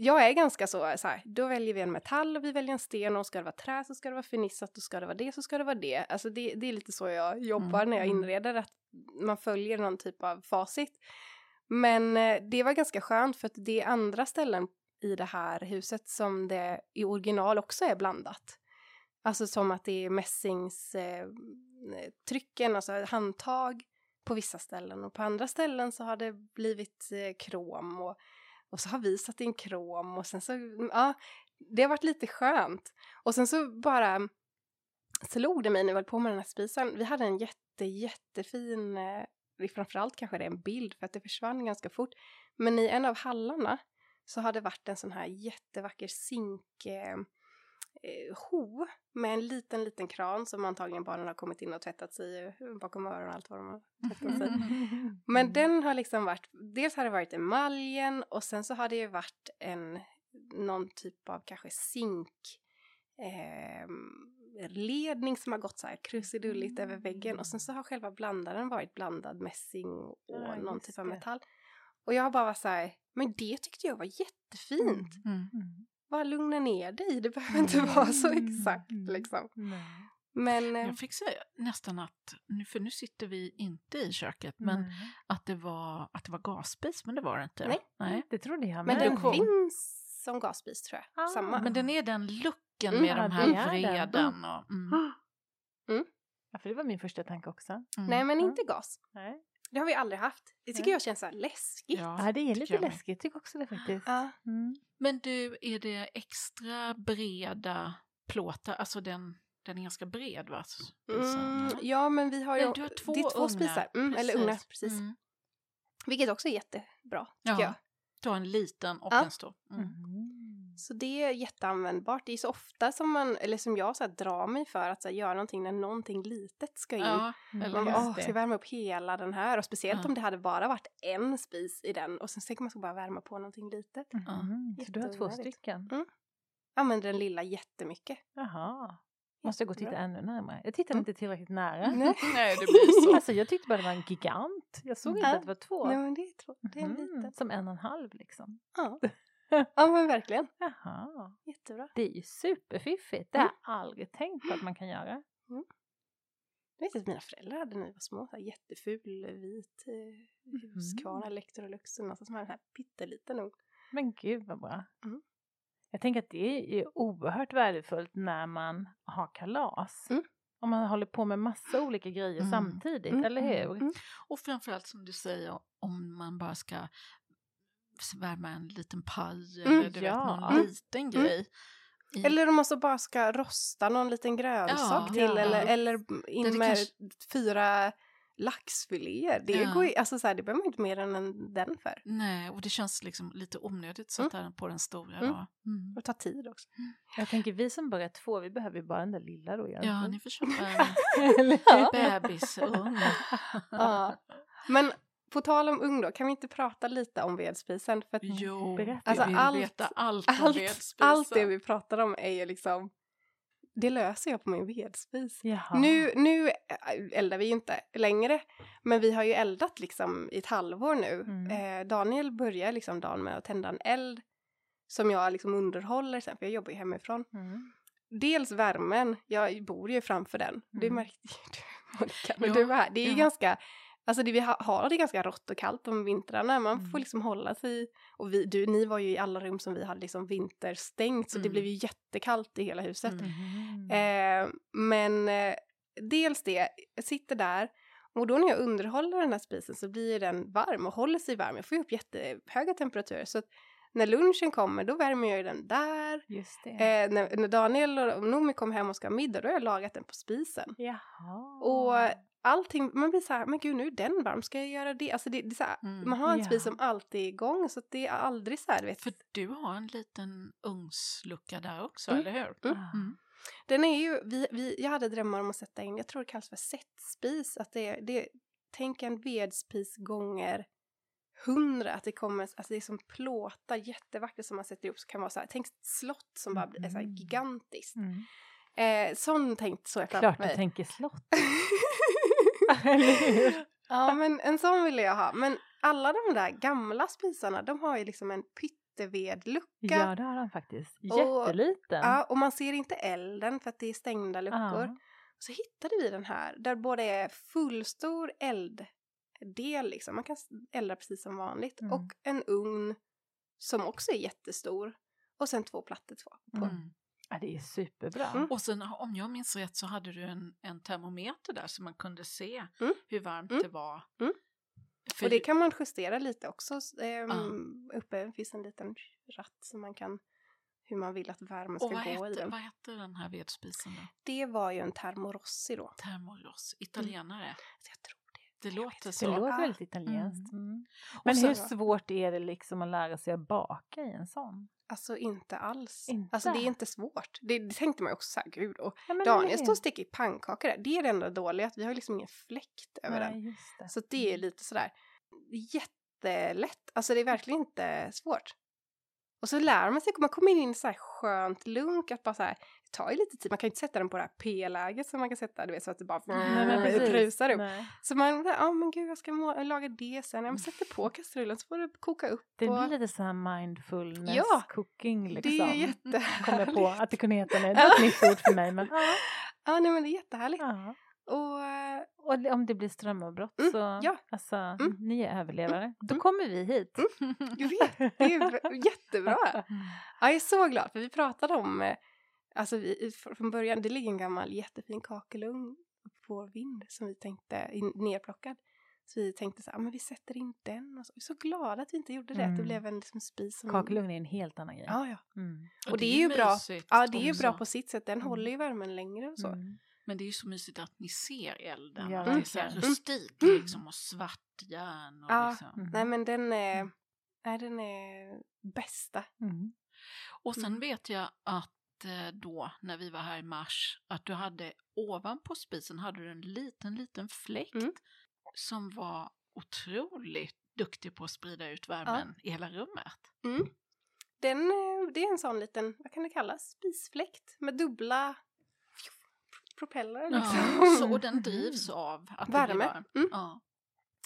jag är ganska så, så här, då väljer vi en metall och vi väljer en sten och ska det vara trä så ska det vara fernissat och ska det vara det så ska det vara det. Alltså det, det är lite så jag jobbar Mm, när jag mm. inreder, att man följer någon typ av facit. Men eh, det var ganska skönt för att det är andra ställen i det här huset som det i original också är blandat. Alltså som att det är mässingstrycken, eh, alltså handtag på vissa ställen och på andra ställen så har det blivit eh, krom och, och så har vi satt in krom och sen så, ja, det har varit lite skönt. Och sen så bara slog det mig när vi höll på med den här spisen, vi hade en jätte, jättefin, eh, framförallt kanske det är en bild för att det försvann ganska fort, men i en av hallarna så har det varit en sån här jättevacker zink eh, eh, ho med en liten, liten kran som antagligen barnen har kommit in och tvättat sig eh, bakom öronen och allt vad de har tvättat sig. (laughs) Men den har liksom varit, dels har det varit emaljen och sen så har det ju varit en, någon typ av kanske zink, eh, ledning som har gått så här krusidulligt över väggen och sen Mm. så har själva blandaren varit blandad mässing och Ja, någon typ av metall. Och jag bara varit så här, men det tyckte jag var jättefint. Mm. Mm. Bara lugna ner dig, det behöver inte vara så Mm. exakt Mm. liksom. Men eh, Jag fick säga nästan att, för nu sitter vi inte i köket, men Nej. att det var, att det var gasspis, men det var det inte. Nej. Nej. Det trodde jag Men den cool. finns som gasspis tror jag. Ah, Samma. Men den är den looken Mm, med de här är den. vreden. Och, (gasps) mm. Ja, för det var min första tanke också. Mm. Nej men inte gas. Nej. Det har vi aldrig haft. Det tycker jag känns så här läskigt. Ja, Ja, det är lite jag läskigt. Jag tycker också det faktiskt. Ja. Mm. Men du, är det extra breda plåtar? Alltså den, den är ganska bred va? Mm, ja men vi har ju du har två det är två ugnar. spisar. Mm, eller ugnar, precis. Mm. Vilket också är jättebra tycker Ja. jag. Ta en liten och Ja. en stor. Mm. Mm. Så det är jätteanvändbart. Det är så ofta som man, eller som jag så här, drar mig för att så här, göra någonting när någonting litet ska in. Ja, Mm. Man bara, åh, ska jag värma upp hela den här? Och speciellt Ja. om det hade bara varit en spis i den och sen tänker man ska bara värma på någonting litet. Mhm. Så du har två stycken? Mm. Använder den lilla jättemycket. Jaha. Måste jag gå och titta ännu närmare? Jag tittade Mm. inte tillräckligt nära. (laughs) Nej. (laughs) Nej, det blir så. (laughs) Alltså jag tyckte bara det var en gigant. Jag såg inte att det var två. Nej men det är, två, det är en Mhm. liten. Som en och en halv liksom. Ja. (laughs) ja men verkligen. Jaha. Jättebra. Det är ju superfiffigt. Det har jag aldrig tänkt på att man kan göra. Jag vet att mina föräldrar hade när vi var små, så här jätteful vit eh, Husqvarna Electrolux, någon som hade den här pytteliten ugn. Men gud vad bra. Mm. Jag tänker att det är oerhört värdefullt när man har kalas. Mm. Om man håller på med massa olika grejer Mm. samtidigt, Mm, eller hur? mm. Och framförallt som du säger, om man bara ska värma en liten paj Mm, eller du ja. vet, någon Mm. liten Mm. grej. I, Eller om man så bara ska rosta någon liten grönsak Ja, till ja. eller, eller in Där det med kanske- fyra laxfiléer. Det, Ja. går alltså så här, det behöver man inte mer än en, den för. Nej, och det känns liksom lite onödigt att sätta den på den stora. Mm. Mm. Och ta tid också. Jag tänker vi som bara är två, vi behöver ju bara den där lilla då Ja, egentligen. ni får köpa (laughs) en bebisugn. Ja. Men på tal om ugn då, kan vi inte prata lite om vedspisen? För att Jo, Berätta. vi Alltså, vill allt- veta allt om allt, vedspisen. allt det vi pratar om är ju liksom, det löser jag på min vedspis. Jaha. Nu, nu eldar vi ju inte längre, men vi har ju eldat liksom i ett halvår nu. Mm. Eh, Daniel börjar liksom dagen med att tända en eld som jag liksom underhåller sen, för jag jobbar ju hemifrån. Mm. Dels värmen, jag bor ju framför den. Det Mm. märkte ju du Monica, när Ja, du var här. Det är ju ja. ganska, alltså det vi ha, har det ganska rått och kallt om vintrarna. Man Mm. får liksom hålla sig, och vi, du, ni var ju i alla rum som vi hade liksom vinterstängt, så det Mm. blev ju jättekallt i hela huset. Mm. Eh, men eh, dels det, jag sitter där och då när jag underhåller den här spisen så blir den varm och håller sig varm. Jag får ju upp jättehöga temperaturer så att när lunchen kommer då värmer jag ju den där. Det. Eh, när, när Daniel och Noomi kommer hem och ska ha middag då har jag lagat den på spisen. Jaha. Och allting, man blir så här, men gud nu är den varm, ska jag göra det? Alltså det, det är så här, Mm. man har en Ja. spis som alltid är igång så att det är aldrig så här, vet. För du har en liten ugnslucka där också, Mm. eller hur? Mm. Mm. Den är ju, vi, vi, jag hade drömmar om att sätta in, jag tror det kallas för setspis, att det, är- det tänk en vedspis gånger hundra, att det kommer, alltså det är som plåtar jättevackert som man sätter ihop så kan vara så här, tänk ett slott som bara är så här Mhm. gigantiskt. Mm. Eh, sån tänkt så jag framför Klart du mig. tänker slott. (laughs) (laughs) Eller hur? ja men en sån ville jag ha, men alla de där gamla spisarna de har ju liksom en pyttevedlucka. Ja, det har han faktiskt. Och- Jätteliten. Ja, och man ser inte elden för att det är stängda luckor. Ja. Så hittade vi den här där både är fullstor elddel liksom, man kan elda precis som vanligt Mm. och en ugn som också är jättestor och sen två plattor två. på. Mm. Ja, det är superbra. Mm. Och sen om jag minns rätt så hade du en, en termometer där så man kunde se Mm. hur varmt Mm. det var. Mm. För Och det kan man justera lite också. ehm, Ja. Uppe finns en liten ratt som man kan hur man vill att värmen ska vad gå i hette, den. vad hette den här vedspisen då? Det var ju en termorossi då. Termoros, italienare. Så jag tror det. Det låter Det så. låter Ja. väldigt italienskt. Mm. Och Men så- hur svårt är det liksom att lära sig att baka i en sån? Alltså inte alls. Inte? Alltså det är inte svårt. Det, det tänkte man ju också så här, gud och Ja, Daniel står och steker pannkakor där. Det är det enda dåliga, att vi har liksom ingen fläkt över den. Nej, just det. Så det är lite sådär jättelätt. Alltså det är verkligen inte svårt. Och så lär man sig, man kommer in i så här skönt lunk att bara så här, det tar ju lite tid, man kan ju inte sätta den på det här P-läget som man kan sätta, du vet så att det bara Nej, (laughs) upp. Nej. Så man, ja men gud jag ska må- laga det sen, ja men sätter på kastrullen så får det koka upp. Det och, blir lite så här mindfulness Ja, cooking liksom. det är jättehärligt. Kommer jag på att det kunde heta nu. Det (laughs) är ett nytt ord för mig men ja. Ja nej men det är jättehärligt. ja. Och Och om det blir strömavbrott Mm, så, ja. alltså, Mm. ni är överlevare. Då Mm. kommer vi hit. jag vet, det är jättebra. (laughs) Ja, jag är så glad för vi pratade om, eh, alltså vi, fr- från början, det ligger en gammal jättefin kakelugn på vår vind som vi tänkte, nerplockad. Så vi tänkte så här, "Ja, men vi sätter in den. Och så. Vi är så glada att vi inte gjorde det, att det Mm. blev en liksom, spis som... Kakelugn är en helt annan grej. Ja, ja. Mm. Och, det är ju bra, ja, det är ju bra på sitt sätt, den Mm. håller ju värmen längre och så. Mm. Men det är ju så mysigt att ni ser elden. Ja, att det är så här rustikt Mm. liksom och svart järn. Och Ja. liksom. Mm. Nej men den är, nej, den är bästa. Mm. Och sen Mm. vet jag att då när vi var här i mars att du hade ovanpå spisen hade du en liten liten fläkt Mm. som var otroligt duktig på att sprida ut värmen i hela rummet. Mm. Den, eh, det är en sån liten, vad kan det kallas, spisfläkt med dubbla propeller liksom. Ja, så, och den (laughs) drivs av att det blir Värme. varmt. Mm. Ja.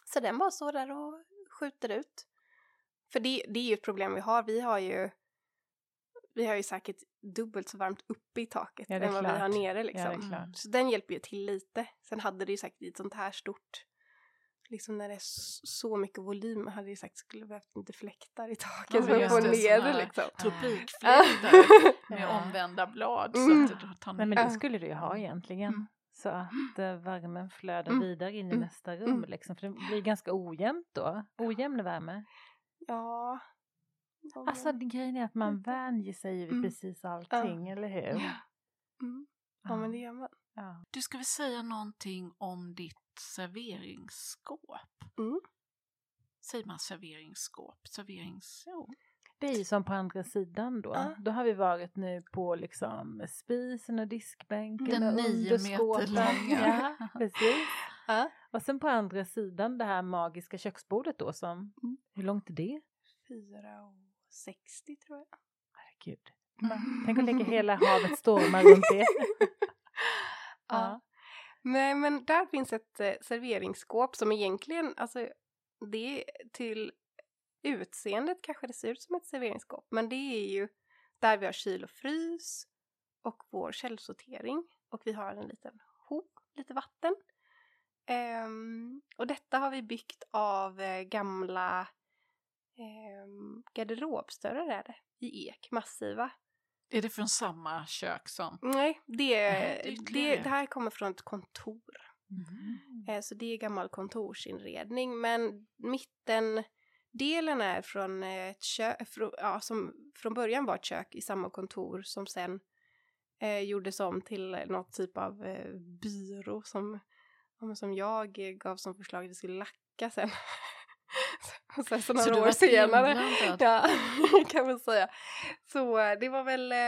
Så den bara står där och skjuter ut. För det, det är ju ett problem vi har. Vi har ju vi har ju säkert dubbelt så varmt uppe i taket Ja, än vad vi klart. har nere Ja, liksom. är klart. Så den hjälper ju till lite. Sen hade det ju säkert i ett sånt här stort, liksom när det är så mycket volym, hade det ju sagt skulle behövt lite fläktar i taket Ja, för att få ner det liksom. Tropikfläktar (laughs) med Ja. omvända blad. Mm. Så att det tar Nej, men det Ja. skulle du ju ha egentligen. Mm. Så att eh, värmen flödar Mm. vidare in i Mm. nästa rum. Mm. Liksom, för det blir ganska ojämnt då. Ojämn värme. Ja. Alltså grejen är att man vänjer sig vid Mm. precis allting, eller hur? Ja. Mm. ja men det gör man. Ja. Du ska väl säga någonting om ditt serveringsskåp? Mm. Säger man serveringsskåp? Serverings... Jo. Det är ju som på andra sidan då. Ja. Då har vi varit nu på liksom spisen och diskbänken Den och nio meter underskåpen. långa. Ja, (laughs) precis. Ja. Och sen på andra sidan det här magiska köksbordet då som, Mm. hur långt är det? 4,60 tror jag. Herregud. Tänk att lägga hela (laughs) havet stormar runt det. (laughs) Ja. Nej men där finns ett eh, serveringsskåp som egentligen, alltså det till utseendet kanske det ser ut som ett serveringsskåp men det är ju där vi har kyl och frys och vår källsortering och vi har en liten ho, lite vatten. Ehm, och detta har vi byggt av eh, gamla um, garderobsdörrar är det, i ek, massiva. Är det från samma kök som... Nej, det, Nej, det det, det här kommer från ett kontor. Mm. Eh, Så det är gammal kontorsinredning. Men mittendelen är från ett kök, ja, som från början var ett kök i samma kontor som sen eh, gjordes om till något typ av eh, byrå som, som jag eh, gav som förslag att vi skulle lacka sen. (laughs) Och (laughs) sen så Så några du år senare. (laughs) Ja, (laughs) kan man säga. Så eh, det var väl eh,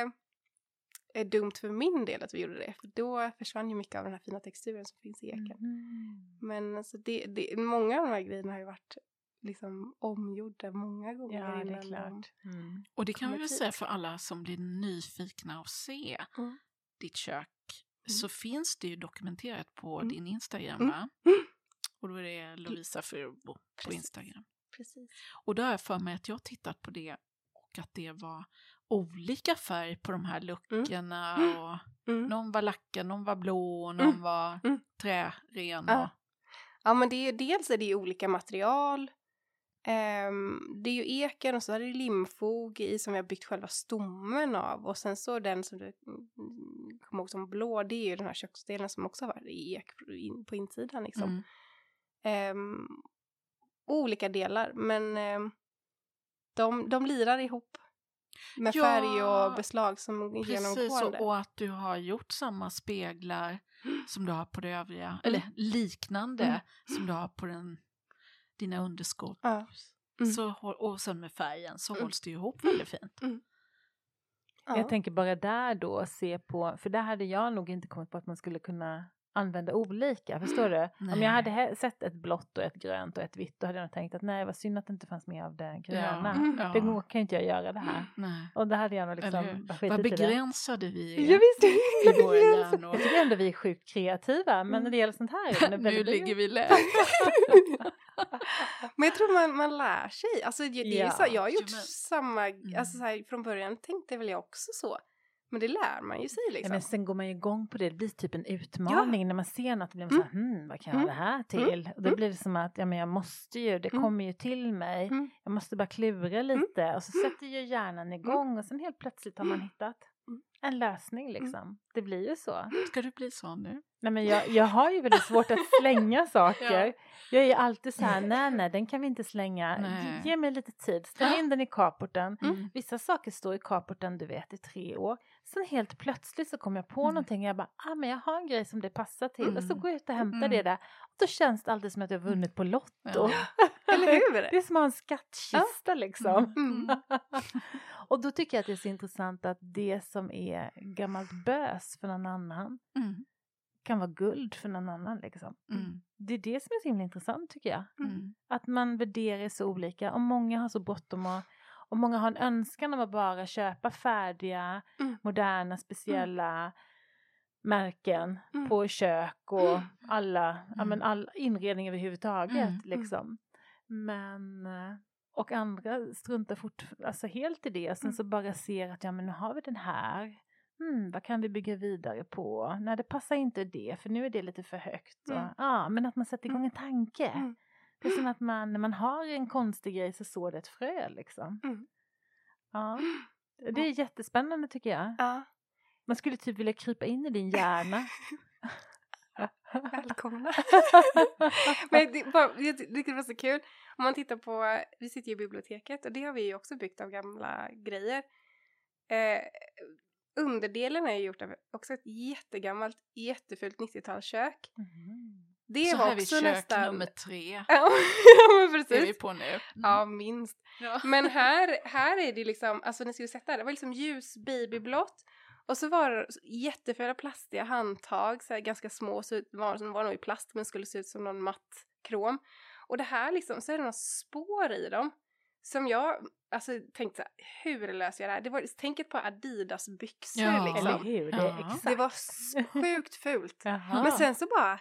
eh, dumt för min del att vi gjorde det. För då försvann ju mycket av den här fina texturen som finns i eken. Mm. Men alltså det, det, många av de här grejerna har ju varit liksom omgjorda många gånger Ja, det är innan klart. Mm. Och det kan vi väl säga för alla som blir nyfikna att se Mm. ditt kök. Så finns det ju dokumenterat på Mm. din Instagram Mm. va? Och då är det Lovisa Furbo på. Instagram. Precis. Och då har jag för mig att jag har tittat på det och att det var olika färg på de här luckorna (gasps) Mm. och Mm. någon var lackad, någon var blå och någon Mm. var Mm. trären. Ja. Och, Ja men det är, dels är det ju olika material. Ehm, det är ju eken och så är det limfog i som vi har byggt själva stommen av. Och sen så den som du mm, kommer ihåg som blå, det är ju den här köksdelen som också har varit i ek på insidan liksom. Mm. Olika delar, men ehm, de, de lirar ihop. Med Ja, färg och beslag som Precis, genomgående. och, och att du har gjort samma speglar (gasps) som du har på det övriga, eller liknande Mm. som du har på den, dina underskott. Ja. Mm. Så, och sen med färgen så Mm. hålls det ihop väldigt fint. ja. Jag tänker bara där då se på, för där hade jag nog inte kommit på att man skulle kunna använda olika, förstår du? Om Nej. jag hade sett ett blått och ett grönt och ett vitt då hade jag nog tänkt att nej vad synd att det inte fanns mer av det gröna. Mm. Ja. (laughs) Det går, kan inte jag göra det här. Nej. Och det hade jag nog liksom Vad begränsade vi är (laughs) Ja, visst, i våra hjärnor. Jag tycker ändå vi är sjukt kreativa men när det gäller sånt här är det (laughs) Nu väldigt ligger vi lätt. Men jag tror man, man lär sig. Alltså, det, det är Ja. så, jag har gjort Jo, men- samma, Mm. alltså, så här, från början tänkte väl jag också så. Men det lär man ju sig Ja, liksom. men sen går man ju igång på det, det blir typ en utmaning när man ser något, då blir man Mm. så här, hmm, vad kan jag ha Mm. det här Mm. till? Och då Mm. blir det som att, ja men jag måste ju, det Mm. kommer ju till mig, jag måste bara klura lite och så sätter ju hjärnan igång och sen helt plötsligt har man hittat en lösning liksom. Det blir ju så. Ska du bli sån nu? Nej men jag, jag har ju väldigt svårt att slänga (laughs) saker. Ja. Jag är ju alltid så här, nej nej den kan vi inte slänga, Nej. ge mig lite tid, släng in den i carporten. Mm. Vissa saker står i carporten du vet i tre år. Sen helt plötsligt så kommer jag på Mm. någonting och jag bara, ah men jag har en grej som det passar till. Och så Mm. går jag ut och hämtar Mm. det där. Och då känns det alltid som att jag har vunnit på Lotto. Ja. (laughs) Eller hur? Det är som att ha en skattkista liksom. Mm. (laughs) och då tycker jag att det är så intressant att det som är gammalt bös för någon annan Mm. kan vara guld för någon annan liksom. Mm. Det är det som är så himla intressant tycker jag. Mm. Att man värderar så olika och många har så bråttom och, och många har en önskan om att bara köpa färdiga, Mm. moderna, speciella märken Mm. på kök och Mm. alla, ja, Mm. men all inredning överhuvudtaget Mm. liksom. Men, eh, och andra struntar fort, alltså helt i det och sen Mm. så bara ser att ja men nu har vi den här. Hmm, vad kan vi bygga vidare på? Nej det passar inte det för nu är det lite för högt. Och, Mm. ja, men att man sätter igång en tanke. Mm. Det är som att man, när man har en konstig grej så sår det ett frö liksom. Mm. Ja. Det är jättespännande tycker jag. Ja, Man skulle typ vilja krypa in i din hjärna. välkomna. (laughs) Men det, bara, jag tycker det var så kul. Om man tittar på, vi sitter ju i biblioteket och det har vi ju också byggt av gamla grejer. Eh, underdelen är ju gjort av också ett jättegammalt, jättefult 90-talskök. Mhm. Det Så var här också kök nästan... nummer tre. (laughs) Ja, men Är vi precis. på nu? Mm. Ja, minst. Ja. Men (laughs) här, här är det liksom, alltså ni skulle sett det det var liksom ljus babyblått och så var det jättefula plastiga handtag, så här ganska små, så var, som var nog i plast men skulle se ut som någon matt krom. Och det här liksom, så är det några spår i dem som jag alltså tänkte så här, hur löser jag det här? Det var, tänk ett par Adidas byxor Ja. liksom. Eller hur? Det Ja. exakt. Det var sjukt fult. (laughs) Men sen så bara,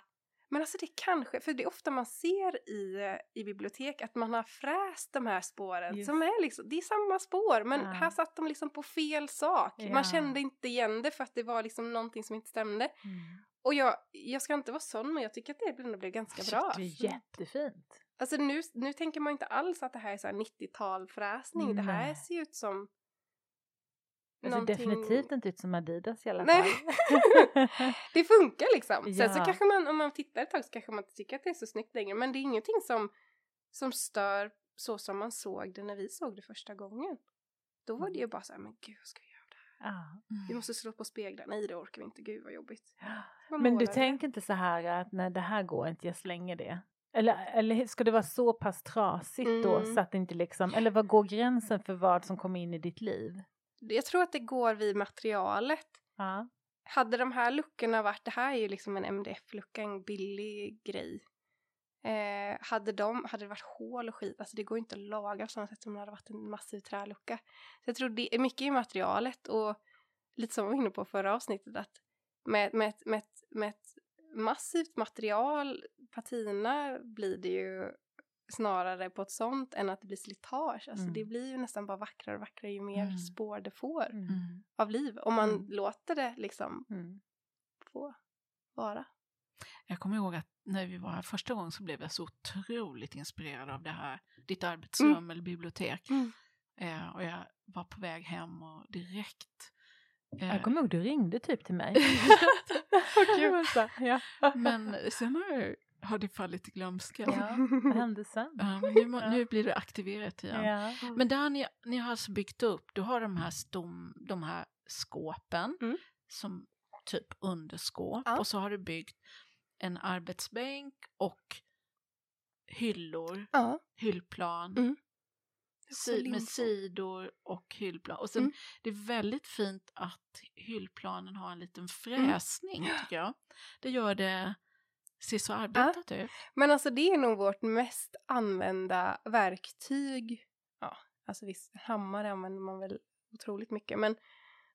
men alltså det kanske, för det är ofta man ser i, eh, i bibliotek att man har fräst de här spåren Just. som är liksom, det är samma spår men Ja. här satt de liksom på fel sak. Ja. Man kände inte igen det för att det var liksom någonting som inte stämde. Mm. Och jag, jag ska inte vara sån men jag tycker att det ändå blev ganska bra. Det är jättefint. Alltså nu, nu tänker man inte alls att det här är så här 90-tal fräsning. Det här ser ut som Det ser någonting- definitivt inte ut som Adidas i alla Nej. fall. (laughs) det funkar liksom. (laughs) Sen så Ja. kanske man, om man tittar ett tag så kanske man inte tycker att det är så snyggt längre. Men det är ingenting som, som stör så som man såg det när vi såg det första gången. Då var det ju bara så här, men gud vad ska vi göra? ja. Vi måste slå på speglar. Nej det orkar vi inte, gud vad jobbigt. (gasps) Man Men du det. tänker inte så här att nej det här går inte, jag slänger det. Eller, eller ska det vara så pass trasigt då Mm. så att det inte liksom, eller vad går gränsen för vad som kommer in i ditt liv? Jag tror att det går vid materialet. Ja. Hade de här luckorna varit, det här är ju liksom en MDF-lucka, en billig grej. Eh, hade, de, hade det varit hål och skit, alltså det går ju inte att laga på samma sätt som det hade varit en massiv trälucka. Så jag tror det är mycket i materialet och lite som vi var inne på förra avsnittet att med, med, med, med ett massivt material, patina, blir det ju snarare på ett sånt än att det blir slitage. Alltså Mm. det blir ju nästan bara vackrare och vackrare ju mer Mm. spår det får Mm. Mm. av liv. Om man Mm. låter det liksom Mm. få vara. Jag kommer ihåg att när vi var här första gången så blev jag så otroligt inspirerad av det här, ditt arbetsrum eller bibliotek. Mm. Eh, och jag var på väg hem och direkt eh, Jag kommer ihåg du ringde typ till mig. (laughs) (laughs) Men sen har, har det fallit i glömska. ja, vad hände sen? Ja, nu, må- nu blir det aktiverat igen. Ja. Men där ni, ni har alltså byggt upp, du har de här, stom, de här skåpen Mm. som typ underskåp Ja. och så har du byggt en arbetsbänk och hyllor, Ja. hyllplan Mm. Si, med sidor och hyllplan. Och sen, Mm. det är väldigt fint att hyllplanen har en liten fräsning tycker jag. Det gör det, ser så arbetat ut. Men alltså det är nog vårt mest använda verktyg. Ja, alltså visst, hammare använder man väl otroligt mycket, men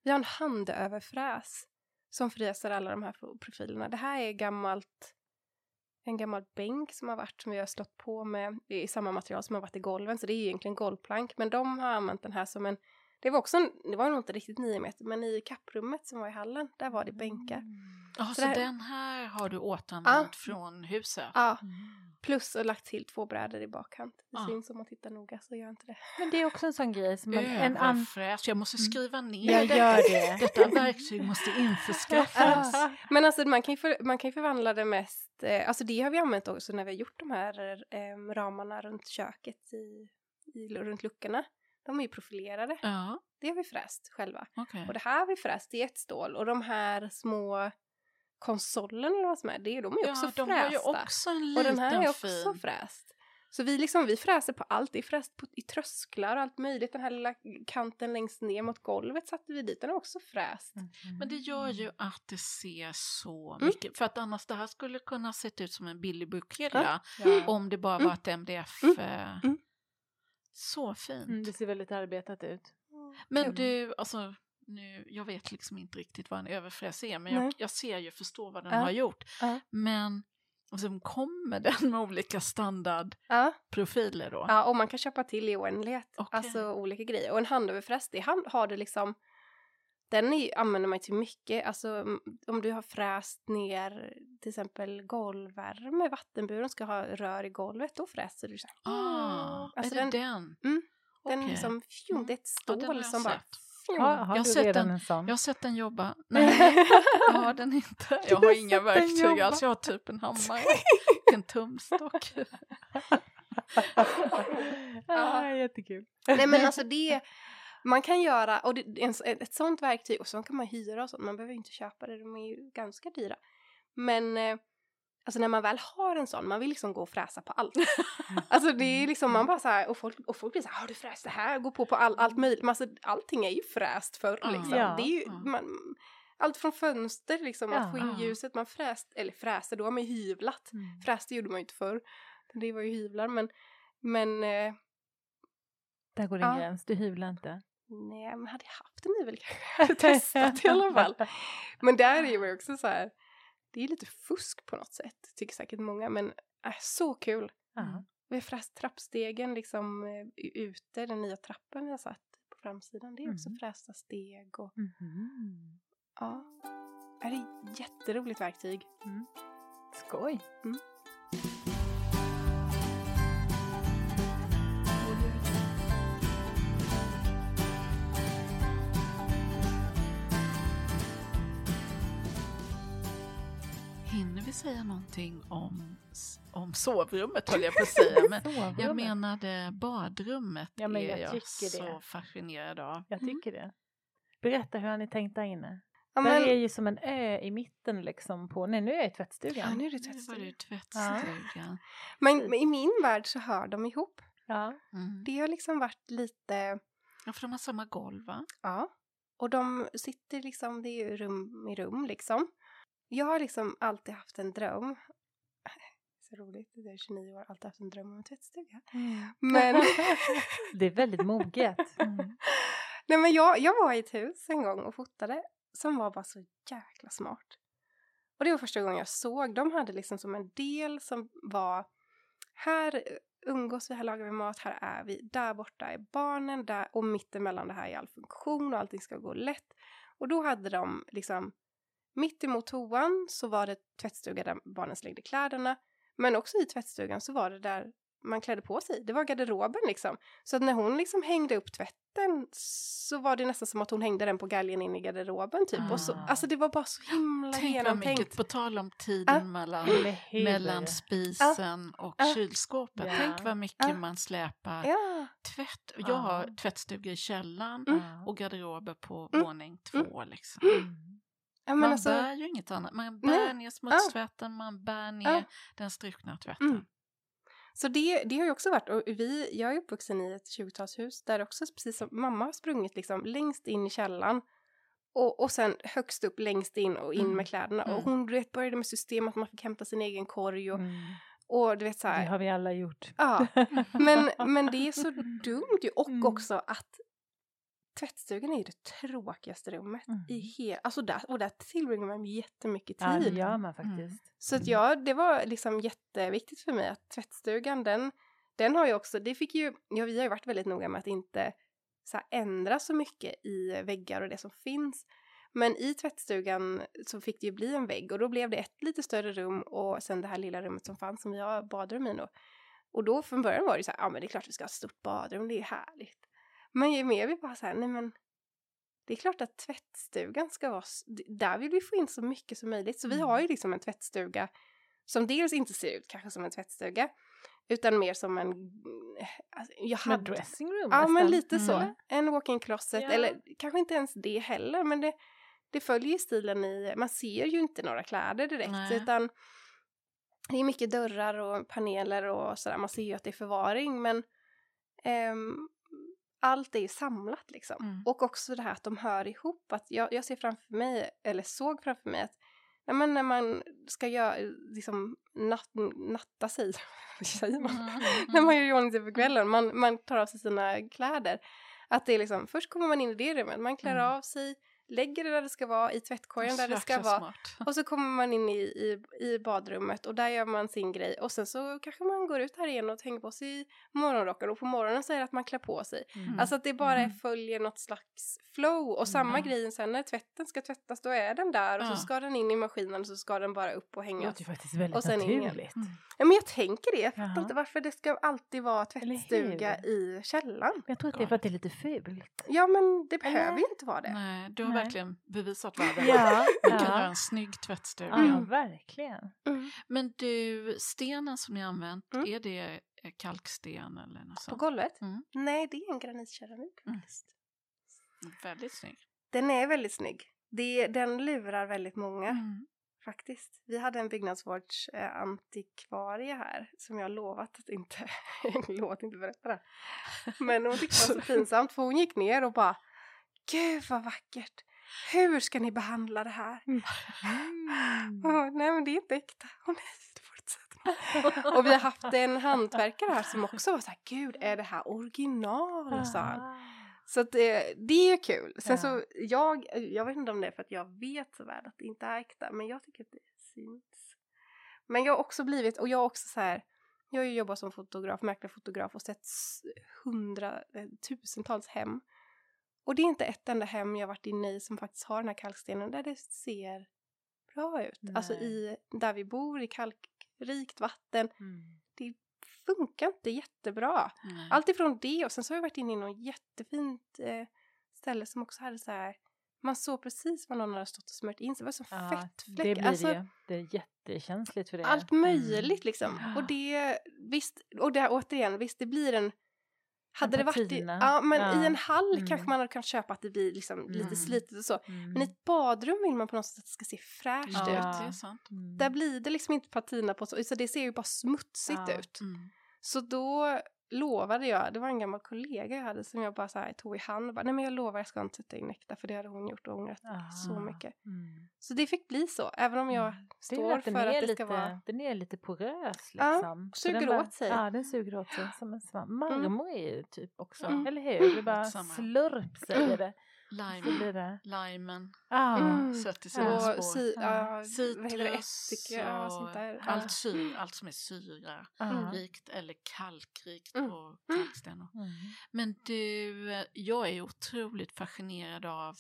vi har en handöverfräs som fräser alla de här profilerna. Det här är gammalt, en gammal bänk som har varit, som vi har slått på med, är samma material som har varit i golven, så det är egentligen golvplank, men de har använt den här som en det var också, en, det var nog inte riktigt nio meter, men i kapprummet som var i hallen, där var det bänkar. Ja, Så så den här har du återanvänt Ja. från huset? Ja, plus och lagt till två brädor i bakkant. Det Ja. syns om man tittar noga så gör inte det. Men det är också en sån grej som man, en an... Jag måste skriva ner Jag detta. gör det. (laughs) Detta verktyg måste införskaffas. Men alltså man kan ju, för, man kan ju förvandla det mest, eh, alltså det har vi använt också när vi har gjort de här eh, ramarna runt köket i, i, runt luckorna. De är ju profilerade, Ja, det har vi fräst själva. okej. Och det här har vi fräst i ett stål och de här små konsolen eller vad som är, det är, de är ju också Ja, de frästa. har ju också en och den här är också fin... fräst. Så vi, liksom, vi fräser på allt, det är fräst på, i trösklar och allt möjligt. Den här lilla kanten längst ner mot golvet satte vi dit, den är också fräst. Men det gör ju att det ser så Mm. mycket, för att annars det här skulle kunna sett ut som en billig bokhylla Ja. om det bara Mm. var ett MDF. Mm. eh, Mm. Så fint. Mm, det ser väldigt arbetat ut. Men du, alltså, nu, jag vet liksom inte riktigt vad en överfräs är, men jag, jag ser ju, förstår vad den Ja. har gjort. Ja. Men och sen kommer (laughs) den med olika standardprofiler Ja. då? ja, och man kan köpa till i oändlighet. Okej. Alltså olika grejer. Och en handöverfräs, det hand, har du liksom den är, använder man ju till mycket. Alltså om du har fräst ner till exempel golvvärme, vattenburen ska ha rör i golvet, då fräser du så här. Ah, Alltså är det den- den? Den Okej. liksom, fjum, det är ett Ja, stål jag som bara... Ja, har Jag du sett redan den. en sån? Jag har sett den jobba. (laughs) Nej, jag har den inte. Jag har inga verktyg alls. Jag har typ en hammare (laughs) och en tumstock. (laughs) ah, jättekul. Nej men alltså det, man kan göra, och det, en, ett sånt verktyg, och så kan man hyra och sånt, man behöver inte köpa det, de är ju ganska dyra. Men eh, alltså när man väl har en sån, man vill liksom gå och fräsa på allt. (laughs) alltså det är liksom, man bara så här, och folk, och folk blir så här, har du fräst det här? Gå på på all, allt möjligt, men alltså, allting är ju fräst förr Ja. liksom. Ja. Det är ju, Ja. man, allt från fönster liksom, att få in Ja. ljuset, man fräst, eller fräste, då har man ju hyvlat. Mm. Fräste gjorde man ju inte förr, det var ju hyvlar, men, men eh, Där går din Ja. gräns, du hyvlar inte. Nej, men hade jag haft en hyvel kanske jag hade testat i (laughs) alla fall. Men där är ju också så här, det är lite fusk på något sätt, tycker säkert många, men äh, så kul. Ja. Vi har fräst trappstegen liksom eh, ute, den nya trappen jag satt på framsidan, det är också Mhm. frästa steg och Mhm. ja. Det är ett jätteroligt verktyg. Skoj. Hinner säga någonting om, om sovrummet höll jag på att säga. Men (laughs) jag menade badrummet Ja, men är jag jag tycker så det. fascinerad av. Jag tycker det. Berätta hur har ni tänkt där inne? Ja, Där men, är ju som en ö i mitten liksom på, nej nu är jag i ja, tvättstugan. nu är det Nu var det tvättstugan. tvättstugan. (laughs) Men, men i min värld så hör de ihop. Ja. Mm. Det har liksom varit lite Ja, för de har samma golv va? Ja. Och de sitter liksom, det är ju rum i rum liksom. Jag har liksom alltid haft en dröm. (laughs) Så roligt, jag är 29 år, alltid haft en dröm om en tvättstuga. Men, (laughs) (laughs) det är väldigt moget. Mm. nej men jag, jag var i ett hus en gång och fotade som var bara så jäkla smart. Och det var första gången jag såg, de hade liksom som en del som var här umgås vi, här lagar vi mat, här är vi, där borta är barnen, där, och mittemellan det här är all funktion och allting ska gå lätt. Och då hade de liksom, mitt emot toan så var det tvättstuga där barnen slängde kläderna, men också i tvättstugan så var det där man klädde på sig, det var garderoben liksom. Så att när hon liksom hängde upp tvätten så var det nästan som att hon hängde den på galgen in i garderoben typ. Och så, Ah. alltså det var bara så himla Tänk genomtänkt. mycket, på tal om tiden Ah. mellan, mellan spisen och Ah. kylskåpet. Ja. Tänk vad mycket Ah. man släpar Ja. tvätt. Jag har tvättstuga i källaren Ja. och garderober på Mm. våning två. Liksom. Mm. Ja men man alltså, bär ju inget annat. Man bär Nej. ner smutstvätten, man bär ner Ja. den strukna tvätten. Mm. Så det, det har ju också varit, och vi, jag är uppvuxen i ett 20-talshus där också precis som mamma har sprungit liksom längst in i källaren och, och sen högst upp längst in och in Mm. med kläderna. Och Mm. hon du vet, började med system att man fick hämta sin egen korg och, Mm. och du vet så Det här. har vi alla gjort. Ja, (laughs) men, (laughs) men det är så dumt ju. Och Mm. också att tvättstugan är ju det tråkigaste rummet Mm. i hela, alltså där, och där tillbringar man jättemycket Ja, det tid. gör man faktiskt. Så att jag, det var liksom jätteviktigt för mig att tvättstugan den, den har ju också, det fick ju, ja vi har ju varit väldigt noga med att inte så här, ändra så mycket i väggar och det som finns. Men i tvättstugan så fick det ju bli en vägg och då blev det ett lite större rum och sen det här lilla rummet som fanns som vi har badrum i nu. Och då från början var det så här, ja men det är klart vi ska ha ett stort badrum, det är härligt. Men ju mer vi bara så här, nej men det är klart att tvättstugan ska vara, där vill vi få in så mycket som möjligt. Så vi har ju liksom en tvättstuga som dels inte ser ut kanske som en tvättstuga utan mer som en... Alltså, jag hade- dressing room Ja, men nästan. lite så. Mm. En walk-in closet, Ja. eller kanske inte ens det heller, men det, det följer ju stilen i, man ser ju inte några kläder direkt, Nej. utan det är mycket dörrar och paneler och sådär, man ser ju att det är förvaring, men ehm, allt är ju samlat liksom. Mm. Och också det här att de hör ihop, att jag, jag ser framför mig, eller såg framför mig att ja, men när man ska göra, liksom natt, natta sig, (laughs) säger man? Mm. (laughs) när man gör i ordning sig på kvällen, man, man tar av sig sina kläder. Att det är liksom, först kommer man in i det rummet, man klär Mm. av sig, lägger det där det ska vara, i tvättkorgen där det ska vara. smart. Och så kommer man in i, i, i badrummet och där gör man sin grej. Och sen så kanske man går ut här igen och hänger på sig morgonrocken och på morgonen så är det att man klär på sig. Mm. Alltså att det bara Mm. följer något slags flow. Och samma Mm. grejen sen när tvätten ska tvättas då är den där och Ja. så ska den in i maskinen och så ska den bara upp och Det hängas. låter ju faktiskt väldigt Och sen naturligt. Mm. Ja, men jag tänker det, jag fattar Jaha. inte varför det ska alltid vara tvättstuga i källaren. Jag tror att det är för att det är lite fult. Ja men det behöver ju inte vara det. Nej, du har Nej. Verkligen bevisat världen. Ja, (laughs) Du kan ja. göra en snygg tvättstuga. ja verkligen. Mm. Men du, stenen som ni har använt, Mm. är det eh, kalksten eller något På sånt? golvet? Mm. Nej, det är en granitkeramik Mm. faktiskt. Väldigt snygg. Den är väldigt snygg. Det, den lurar väldigt många Mm. faktiskt. Vi hade en byggnadsvårdsantikvarie här som jag lovat att inte, (laughs) lovat inte berätta det. Men hon tyckte det var så (laughs) pinsamt för hon gick ner och bara Gud vad vackert! Hur ska ni behandla det här? Mm. Åh, nej men det är inte äkta. Nej, det mig. Och vi har haft en hantverkare här som också var så här, gud är det här original? han. Ah. Så att det, det är ju kul. Sen Ja. så, jag, jag vet inte om det är för att jag vet så väl att det inte är äkta, men jag tycker att det syns. Men jag har också blivit, och jag har också så här, jag har ju jobbat som fotograf, mäklarfotograf och sett s- hundra, eh, tusentals hem. Och det är inte ett enda hem jag varit inne i som faktiskt har den här kalkstenen där det ser bra ut. Alltså Nej. i, där vi bor, i kalkrikt vatten. Mm. Det funkar inte jättebra. Nej. Allt ifrån det och sen så har jag varit inne i något jättefint eh, ställe som också hade så här man såg precis vad någon hade stått och smört in sig. Det var som Ja, fettfläck. det blir alltså, det. Det är jättekänsligt för det. allt möjligt liksom. Ja. Och det, visst, och det återigen, visst det blir en hade det varit i, ja, men Ja. i en hall Mm. kanske man hade kunnat köpa att det blir liksom lite Mm. slitet och så. Mm. Men i ett badrum vill man på något sätt att det ska se fräscht Ja, ut. det är sant. Mm. Där blir det liksom inte patina på så, så det ser ju bara smutsigt Ja. ut. Mm. Så då lovade jag, det var en gammal kollega jag hade som jag bara så här tog i hand och bara, nej men jag lovar jag ska inte sätta in äkta för det hade hon gjort och ångrat så Ah. mycket. Mm. Så det fick bli så, även om jag Mm. Står att för att det lite, ska vara... Den är lite porös Ja, liksom. Så suger den bara- åt sig. Ja, den suger åt sig som en svamp. Marmor är ju typ också, Mm. eller hur? Det bara Samma. slurp säger det. Så Lime, blir det. limen Ja. Mm. sätter sina Och spår. si, det, Citrus ättika, ja, sånt och där. allt, syr, allt som är syra Ja. rikt eller kalkrikt Mm. på kalksten. Mm. Men du, jag är otroligt fascinerad av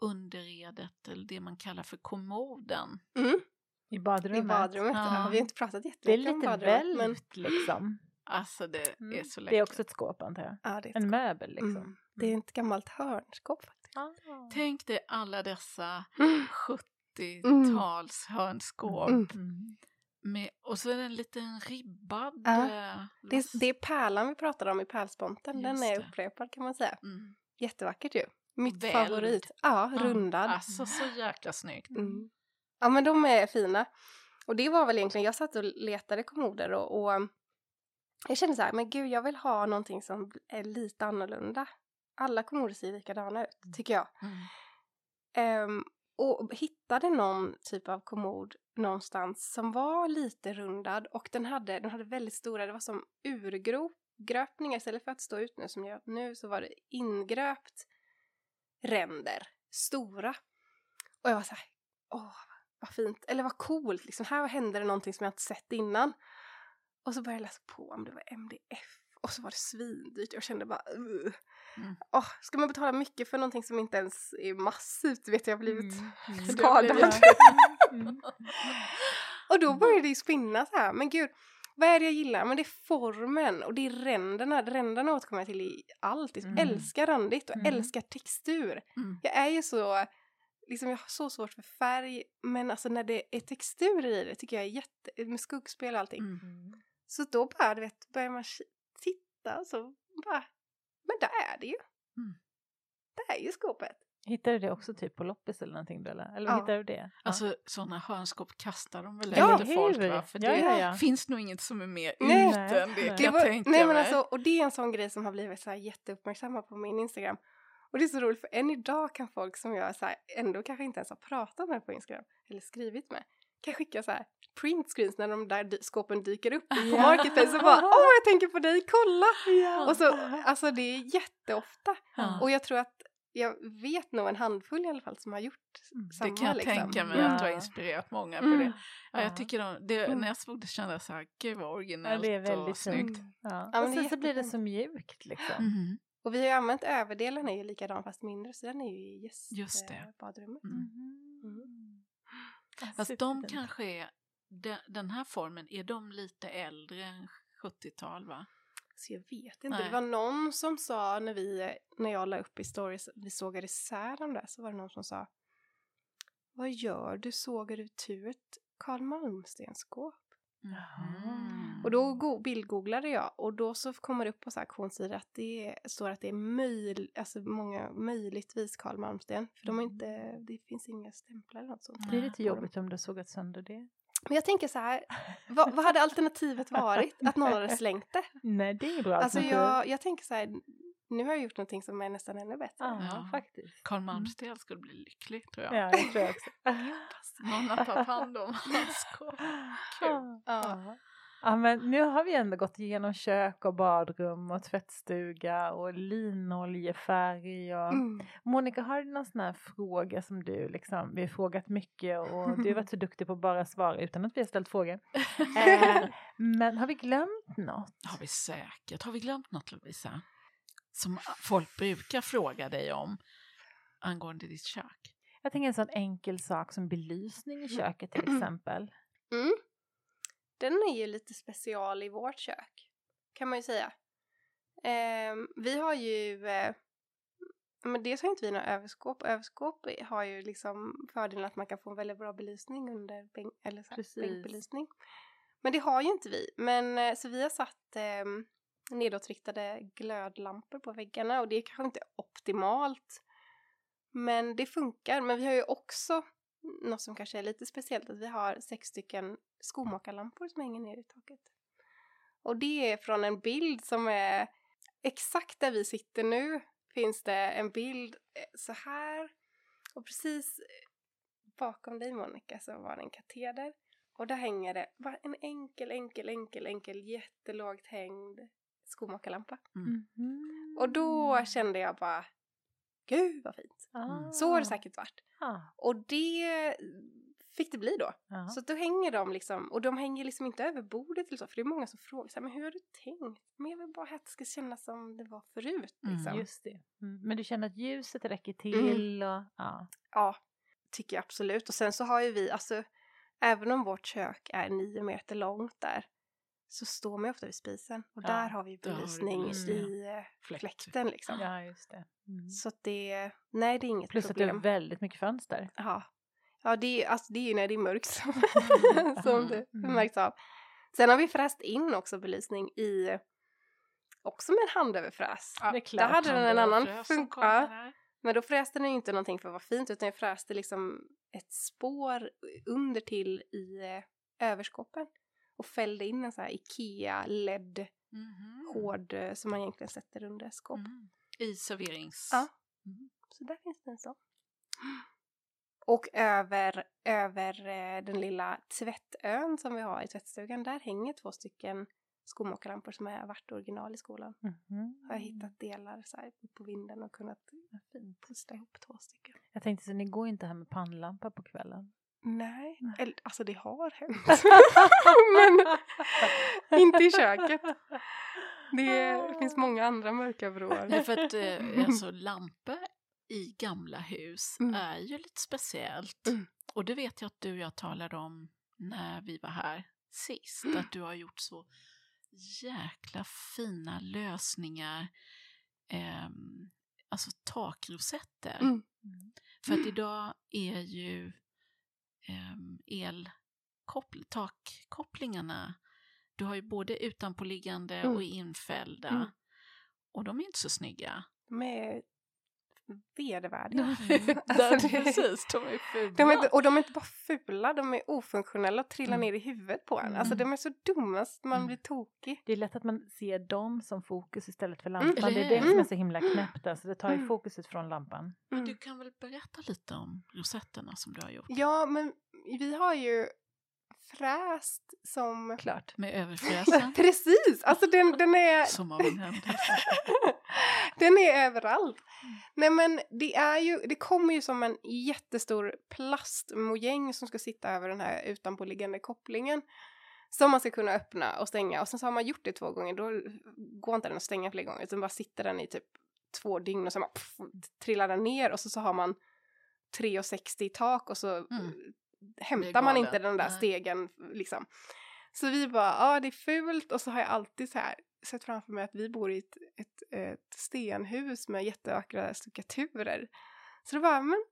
underredet eller det man kallar för kommoden. Mm, I I badrummet. badrummet, ja. Vi har inte pratat Det är jättemycket om lite badrummet. Men, välvt liksom. Alltså det är Mm. så läckert. Det är också ett skåp antar jag. ja, det, är ett En skåp. möbel liksom. Mm. det är ett gammalt hörnskåp faktiskt. Ah. Tänk dig alla dessa Mm. 70-tals hörnskåp. Mm. Mm. Med, och så är det en liten ribbad... Ja. eh, Det, är- det är pärlan vi pratade om i pärlsponten, den är upprepad kan man säga. Mm. Jättevackert ju. Mitt Välvd. favorit. Ja, Ja, rundad. Alltså så jäkla snyggt. Mm. Ja men de är fina. Och det var väl egentligen, jag satt och letade kommoder och, och jag kände så här, men gud jag vill ha någonting som är lite annorlunda. Alla kommoder ser likadana ut, tycker jag. Mm. Ehm, och hittade någon typ av kommod någonstans som var lite rundad och den hade, den hade väldigt stora, det var som urgröpningar istället för att stå ut nu som jag nu så var det ingröpt ränder, stora. Och jag var så här, åh vad fint, eller vad coolt liksom, här hände det någonting som jag inte sett innan. Och så började jag läsa på om det var MDF och så var det svindyrt. Jag kände bara, uh. Mm. Åh, ska man betala mycket för någonting som inte ens är massivt? Vet jag, blivit Mm, mm. skadad. blev (laughs) Mm. och då började det ju spinna så här, men gud, vad är det jag gillar? Men det är formen och det är ränderna. Ränderna återkommer jag till i allt. Jag Mm. älskar randigt och Mm. älskar textur. Mm. Jag är ju så, liksom jag har så svårt för färg, men alltså när det är textur i det tycker jag är jätte, med skuggspel och allting. Mm. Så då bara, du vet, börjar man titta och så bara, men där är det ju. Mm. Där är ju skåpet. Hittar du det också typ på loppis eller någonting då eller? Eller Ja. hittar du det? Ja. Alltså sådana hörnskåp kastar de väl Ja, efter folk va? För Ja, det ja, ja. finns nog inget som är mer Nej. ute än det Nej. kan Det jag var, tänka nej men mig. alltså, och det är en sån grej som har blivit så här jätteuppmärksamma på min Instagram. Och det är så roligt för än idag kan folk som jag så här, ändå kanske inte ens har pratat med på Instagram eller skrivit med kan skicka så här printscreens när de där skåpen dyker upp på Ja. Marketplace och bara åh jag tänker på dig, kolla! Ja. Och så, alltså det är jätteofta. Ja. Och jag tror att jag vet nog en handfull i alla fall som har gjort Mm, samma det kan jag liksom. tänka mig Ja. att du har inspirerat många på Mm. det. Ja, Ja. jag tycker de, det, Mm. när jag såg det kände jag så här, gud vad Ja, originellt det är och väldigt snyggt. fint. Ja. Ja, men och sen så blir det så mjukt liksom. Mhm. Och vi har ju använt överdelen är ju likadan fast mindre så den är ju i gäst, Just det. badrummet. Mm. (laughs) Fast de kanske är, de, den här formen, är de lite äldre än 70-tal va? Så jag vet inte. Nej. Det var någon som sa när vi, när jag la upp i stories, vi sågade isär dem där, så var det någon som sa Vad gör du? Sågar du ut ett Karl Malmstens-skåp? Mhm. Och då go- bildgooglade jag och då så kommer det upp på så att det är, står att det är möj, alltså många möjligtvis Karl Malmsten. För de har inte, det finns inga stämplar eller något sånt. Det är lite jobbigt om du har sågat sönder det. Men jag tänker så här, vad, vad hade alternativet varit? Att någon hade slängt det? Nej, det är bra Alltså jag, jag tänker så här, nu har jag gjort någonting som är nästan ännu bättre. Ja, Ja. faktiskt. Karl Malmsten skulle bli lycklig tror jag. Ja, det tror jag också. Någon har tagit hand om (laughs) hans. Kul. Ja. Ja, men nu har vi ändå gått igenom kök och badrum och tvättstuga och linoljefärg och Mm. Monica, har du någon sån här fråga som du liksom, vi har frågat mycket och du har varit så duktig på att bara svara utan att vi har ställt frågor. (laughs) Eh, men har vi glömt något? Har vi säkert, har vi glömt något Lovisa? Som folk brukar fråga dig om angående ditt kök? Jag tänker en sån enkel sak som belysning i köket till exempel. Mm. Den är ju lite special i vårt kök, kan man ju säga. Ehm, vi har ju, eh, men dels har inte vi några överskåp. Överskåp har ju liksom fördelen att man kan få en väldigt bra belysning under bänk, eller så här, bänkbelysning. Men det har ju inte vi. Men, eh, så vi har satt eh, nedåtriktade glödlampor på väggarna och det är kanske inte optimalt. Men det funkar. Men vi har ju också något som kanske är lite speciellt att vi har sex stycken skomakarlampor som hänger ner i taket. Och det är från en bild som är exakt där vi sitter nu finns det en bild eh, så här och precis eh, bakom dig Monica så var det en kateder och där hänger det bara en enkel, enkel, enkel, enkel jättelågt hängd skomakarlampa. Mhm. Och då kände jag bara Gud vad fint! Ah. Så har det säkert varit. Ah. Och det fick det bli då. Ja. Så då hänger de liksom, och de hänger liksom inte över bordet eller så, för det är många som frågar så här, men hur har du tänkt? Men jag vill bara att det ska kännas som det var förut Mm, liksom. Just det. Mm. Men du känner att ljuset räcker till och ja. Ja, tycker jag absolut. Och sen så har ju vi, alltså även om vårt kök är nio meter långt där så står man ju ofta vid spisen och Ja, där har vi där har du belysning belysning. i eh, Fläkt. fläkten liksom. ja, just det. Mm. Så att det, nej det är inget Plus att det är problem. väldigt mycket fönster. Ja, ja det, är, alltså, det är ju när det är mörkt som, (laughs) Mm. (laughs) som det Mm. märks av. Sen har vi fräst in också belysning i, också med en handöverfräs. det är Där klart. hade den en annan funktion. Ja, men då fräste den ju inte någonting för att vara fint utan jag fräste liksom ett spår under till i eh, överskåpen och fällde in en så här Ikea LED Mhm. hård eh, som man egentligen sätter under skåp. Mm. I serverings... Ja. Mm. Så där finns det en sån. Och över, över eh, den lilla tvättön som vi har i tvättstugan, där hänger två stycken skomakarlampor som har varit original i skolan. Mhm. Har jag hittat delar så här på vinden och kunnat pussla ihop två stycken. Jag tänkte så ni går inte här med pannlampa på kvällen? Nej, Nej. Eller, alltså det har hänt. (laughs) Men (laughs) inte i köket. Det finns många andra mörka vrår. Nej, för att eh, alltså, lampor i gamla hus Mm. är ju lite speciellt. Mm. Och det vet jag att du och jag talade om när vi var här sist. Mm. Att du har gjort så jäkla fina lösningar. ehm, alltså takrosetter. Mm. För att idag är ju elkoppl- takkopplingarna, du har ju både utanpåliggande Mm. och infällda. Mm. Och de är inte så snygga. De är vedervärdiga. Mm. (laughs) Alltså, (laughs) det- Precis, de är fula. De är och de är inte bara fula, de är ofunktionella och trillar Mm. ner i huvudet på en. Alltså Mm. de är så dumma så man Mm. blir tokig. Det är lätt att man ser dem som fokus istället för Mm. lampan. Det är det som är hur? så himla knäppt. Alltså det tar ju Mm. fokuset från lampan. Mm. Du kan väl berätta lite om rosetterna som du har gjort? Ja, men vi har ju fräst som... Klart. Med överfräsen? (laughs) Precis! Alltså den, den är... (laughs) som av en händelse. (laughs) den är överallt. Mm. Nej men det är ju, det kommer ju som en jättestor plastmojäng som ska sitta över den här utanpåliggande kopplingen. Som man ska kunna öppna och stänga och sen så har man gjort det två gånger då går inte den att stänga fler gånger utan bara sitter den i typ två dygn och sen bara pff, trillar den ner och så, så har man 3,60 i tak och så Mm. Hämtar man inte den där Nej. stegen liksom. Så vi bara, ja det är fult och så har jag alltid så här sett framför mig att vi bor i ett, ett, ett stenhus med jättevackra stuckaturer. Så då bara, men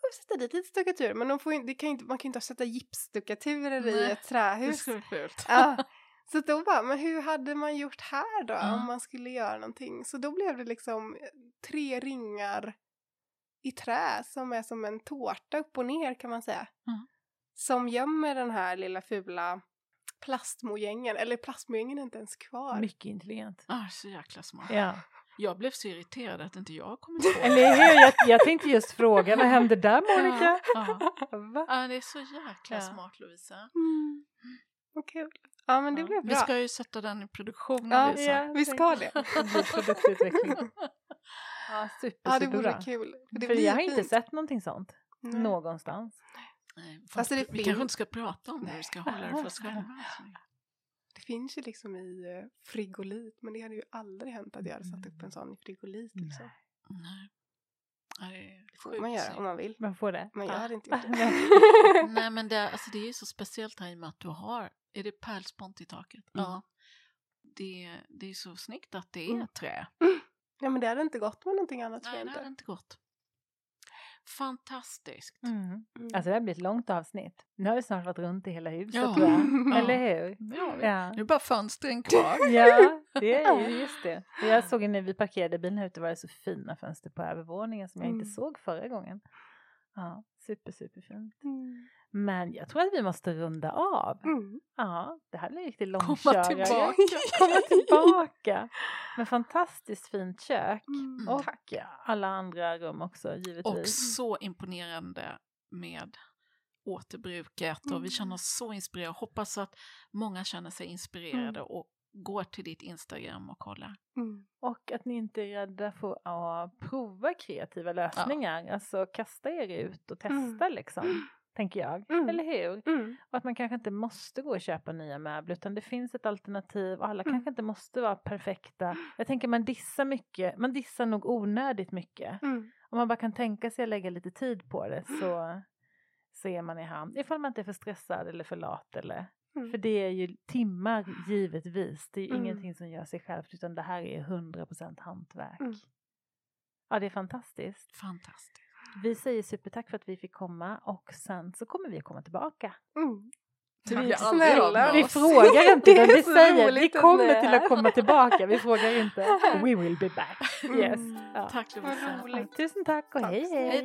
får vi sätta dit lite stuckaturer men de får ju, det kan inte, man kan ju inte sätta gipsstuckaturer i ett (laughs) Det trähus. skulle bli fult. Ja. Så då bara, men hur hade man gjort här då Ja. om man skulle göra någonting? Så då blev det liksom tre ringar i trä som är som en tårta upp och ner kan man säga. Mm. Som gömmer den här lilla fula plastmojängen, eller plastmojängen är inte ens kvar. Mycket intelligent. Ah, så jäkla smart. Ja. Jag blev så irriterad att inte jag kommit (laughs) på det. Eller hur? Jag, jag tänkte just fråga, vad hände där Monica? Ja, ja. Va? Ja, det är så jäkla Ja. smart Lovisa. Mm. Vad kul. Ja men det Ja. blev Vi bra. ska ju sätta den i produktion Ja, Lovisa. vi ska det. (laughs) Ja, super, Ja det superbra. vore kul. Det För jag har inte fint. sett någonting sånt Nej. någonstans. Nej, fast Alltså, det vi finns- kanske inte ska prata om det, vi ska Nej. hålla det för oss själva. Det finns ju liksom i eh, frigolit men det hade ju aldrig hänt att jag hade satt upp en sån i frigolit liksom. Nej. Det är Det får man göra om man vill. Man får det. Men jag Ja. hade inte gjort (laughs) Nej. det. (laughs) Nej men det, alltså det är ju så speciellt här i och med att du har, är det pärlspont i taket? Ja. Det, det är så snyggt att det är Mm. (laughs) ja men det hade inte gått med någonting annat tror Nej jag det hade inte. gått. Fantastiskt. Mm. Mm. Alltså det här blir ett långt avsnitt. Nu har vi snart varit runt i hela huset Ja. tror jag. (laughs) Ja. Eller hur? Ja, Ja. Nu är bara fönstren kvar. (laughs) Ja, det är ju just det. Jag såg när vi parkerade bilen här ute var det så fina fönster på övervåningen som jag inte Mm. såg förra gången. Ja, super, super fint. Mm. Men jag tror att vi måste runda av. Mm. Ja, det här blir en riktig Komma långkörare. tillbaka. Komma tillbaka. (laughs) Men fantastiskt fint kök. Mm. Och Tack. alla andra rum också Och givetvis. så imponerande med återbruket och vi Mm. känner oss så inspirerade. Hoppas att många känner sig inspirerade och går till ditt Instagram och kollar. Mm. Och att ni inte är rädda för att prova kreativa lösningar. Alltså kasta er ut och testa liksom. Tänker jag. Mm. Eller hur? Mm. Och att man kanske inte måste gå och köpa nya möbler utan det finns ett alternativ och alla Mm. kanske inte måste vara perfekta. Jag tänker man dissar mycket, man dissar nog onödigt mycket. Mm. Om man bara kan tänka sig att lägga lite tid på det så, så är man i hamn. Ifall man inte är för stressad eller för lat eller Mm. för det är ju timmar givetvis. Det är ju Mm. ingenting som gör sig självt utan det här är 100% hantverk. Mm. Ja, det är fantastiskt. Fantastiskt. Vi säger supertack för att vi fick komma och sen så kommer vi att komma tillbaka. Mm. Av snälla. Vi frågar (laughs) inte utan vi säger vi kommer till att komma tillbaka. Vi frågar (laughs) inte. We will be back. Yes. Mm. Ja. Tack Lovisa. Tusen tack och Tack hej hej. Hej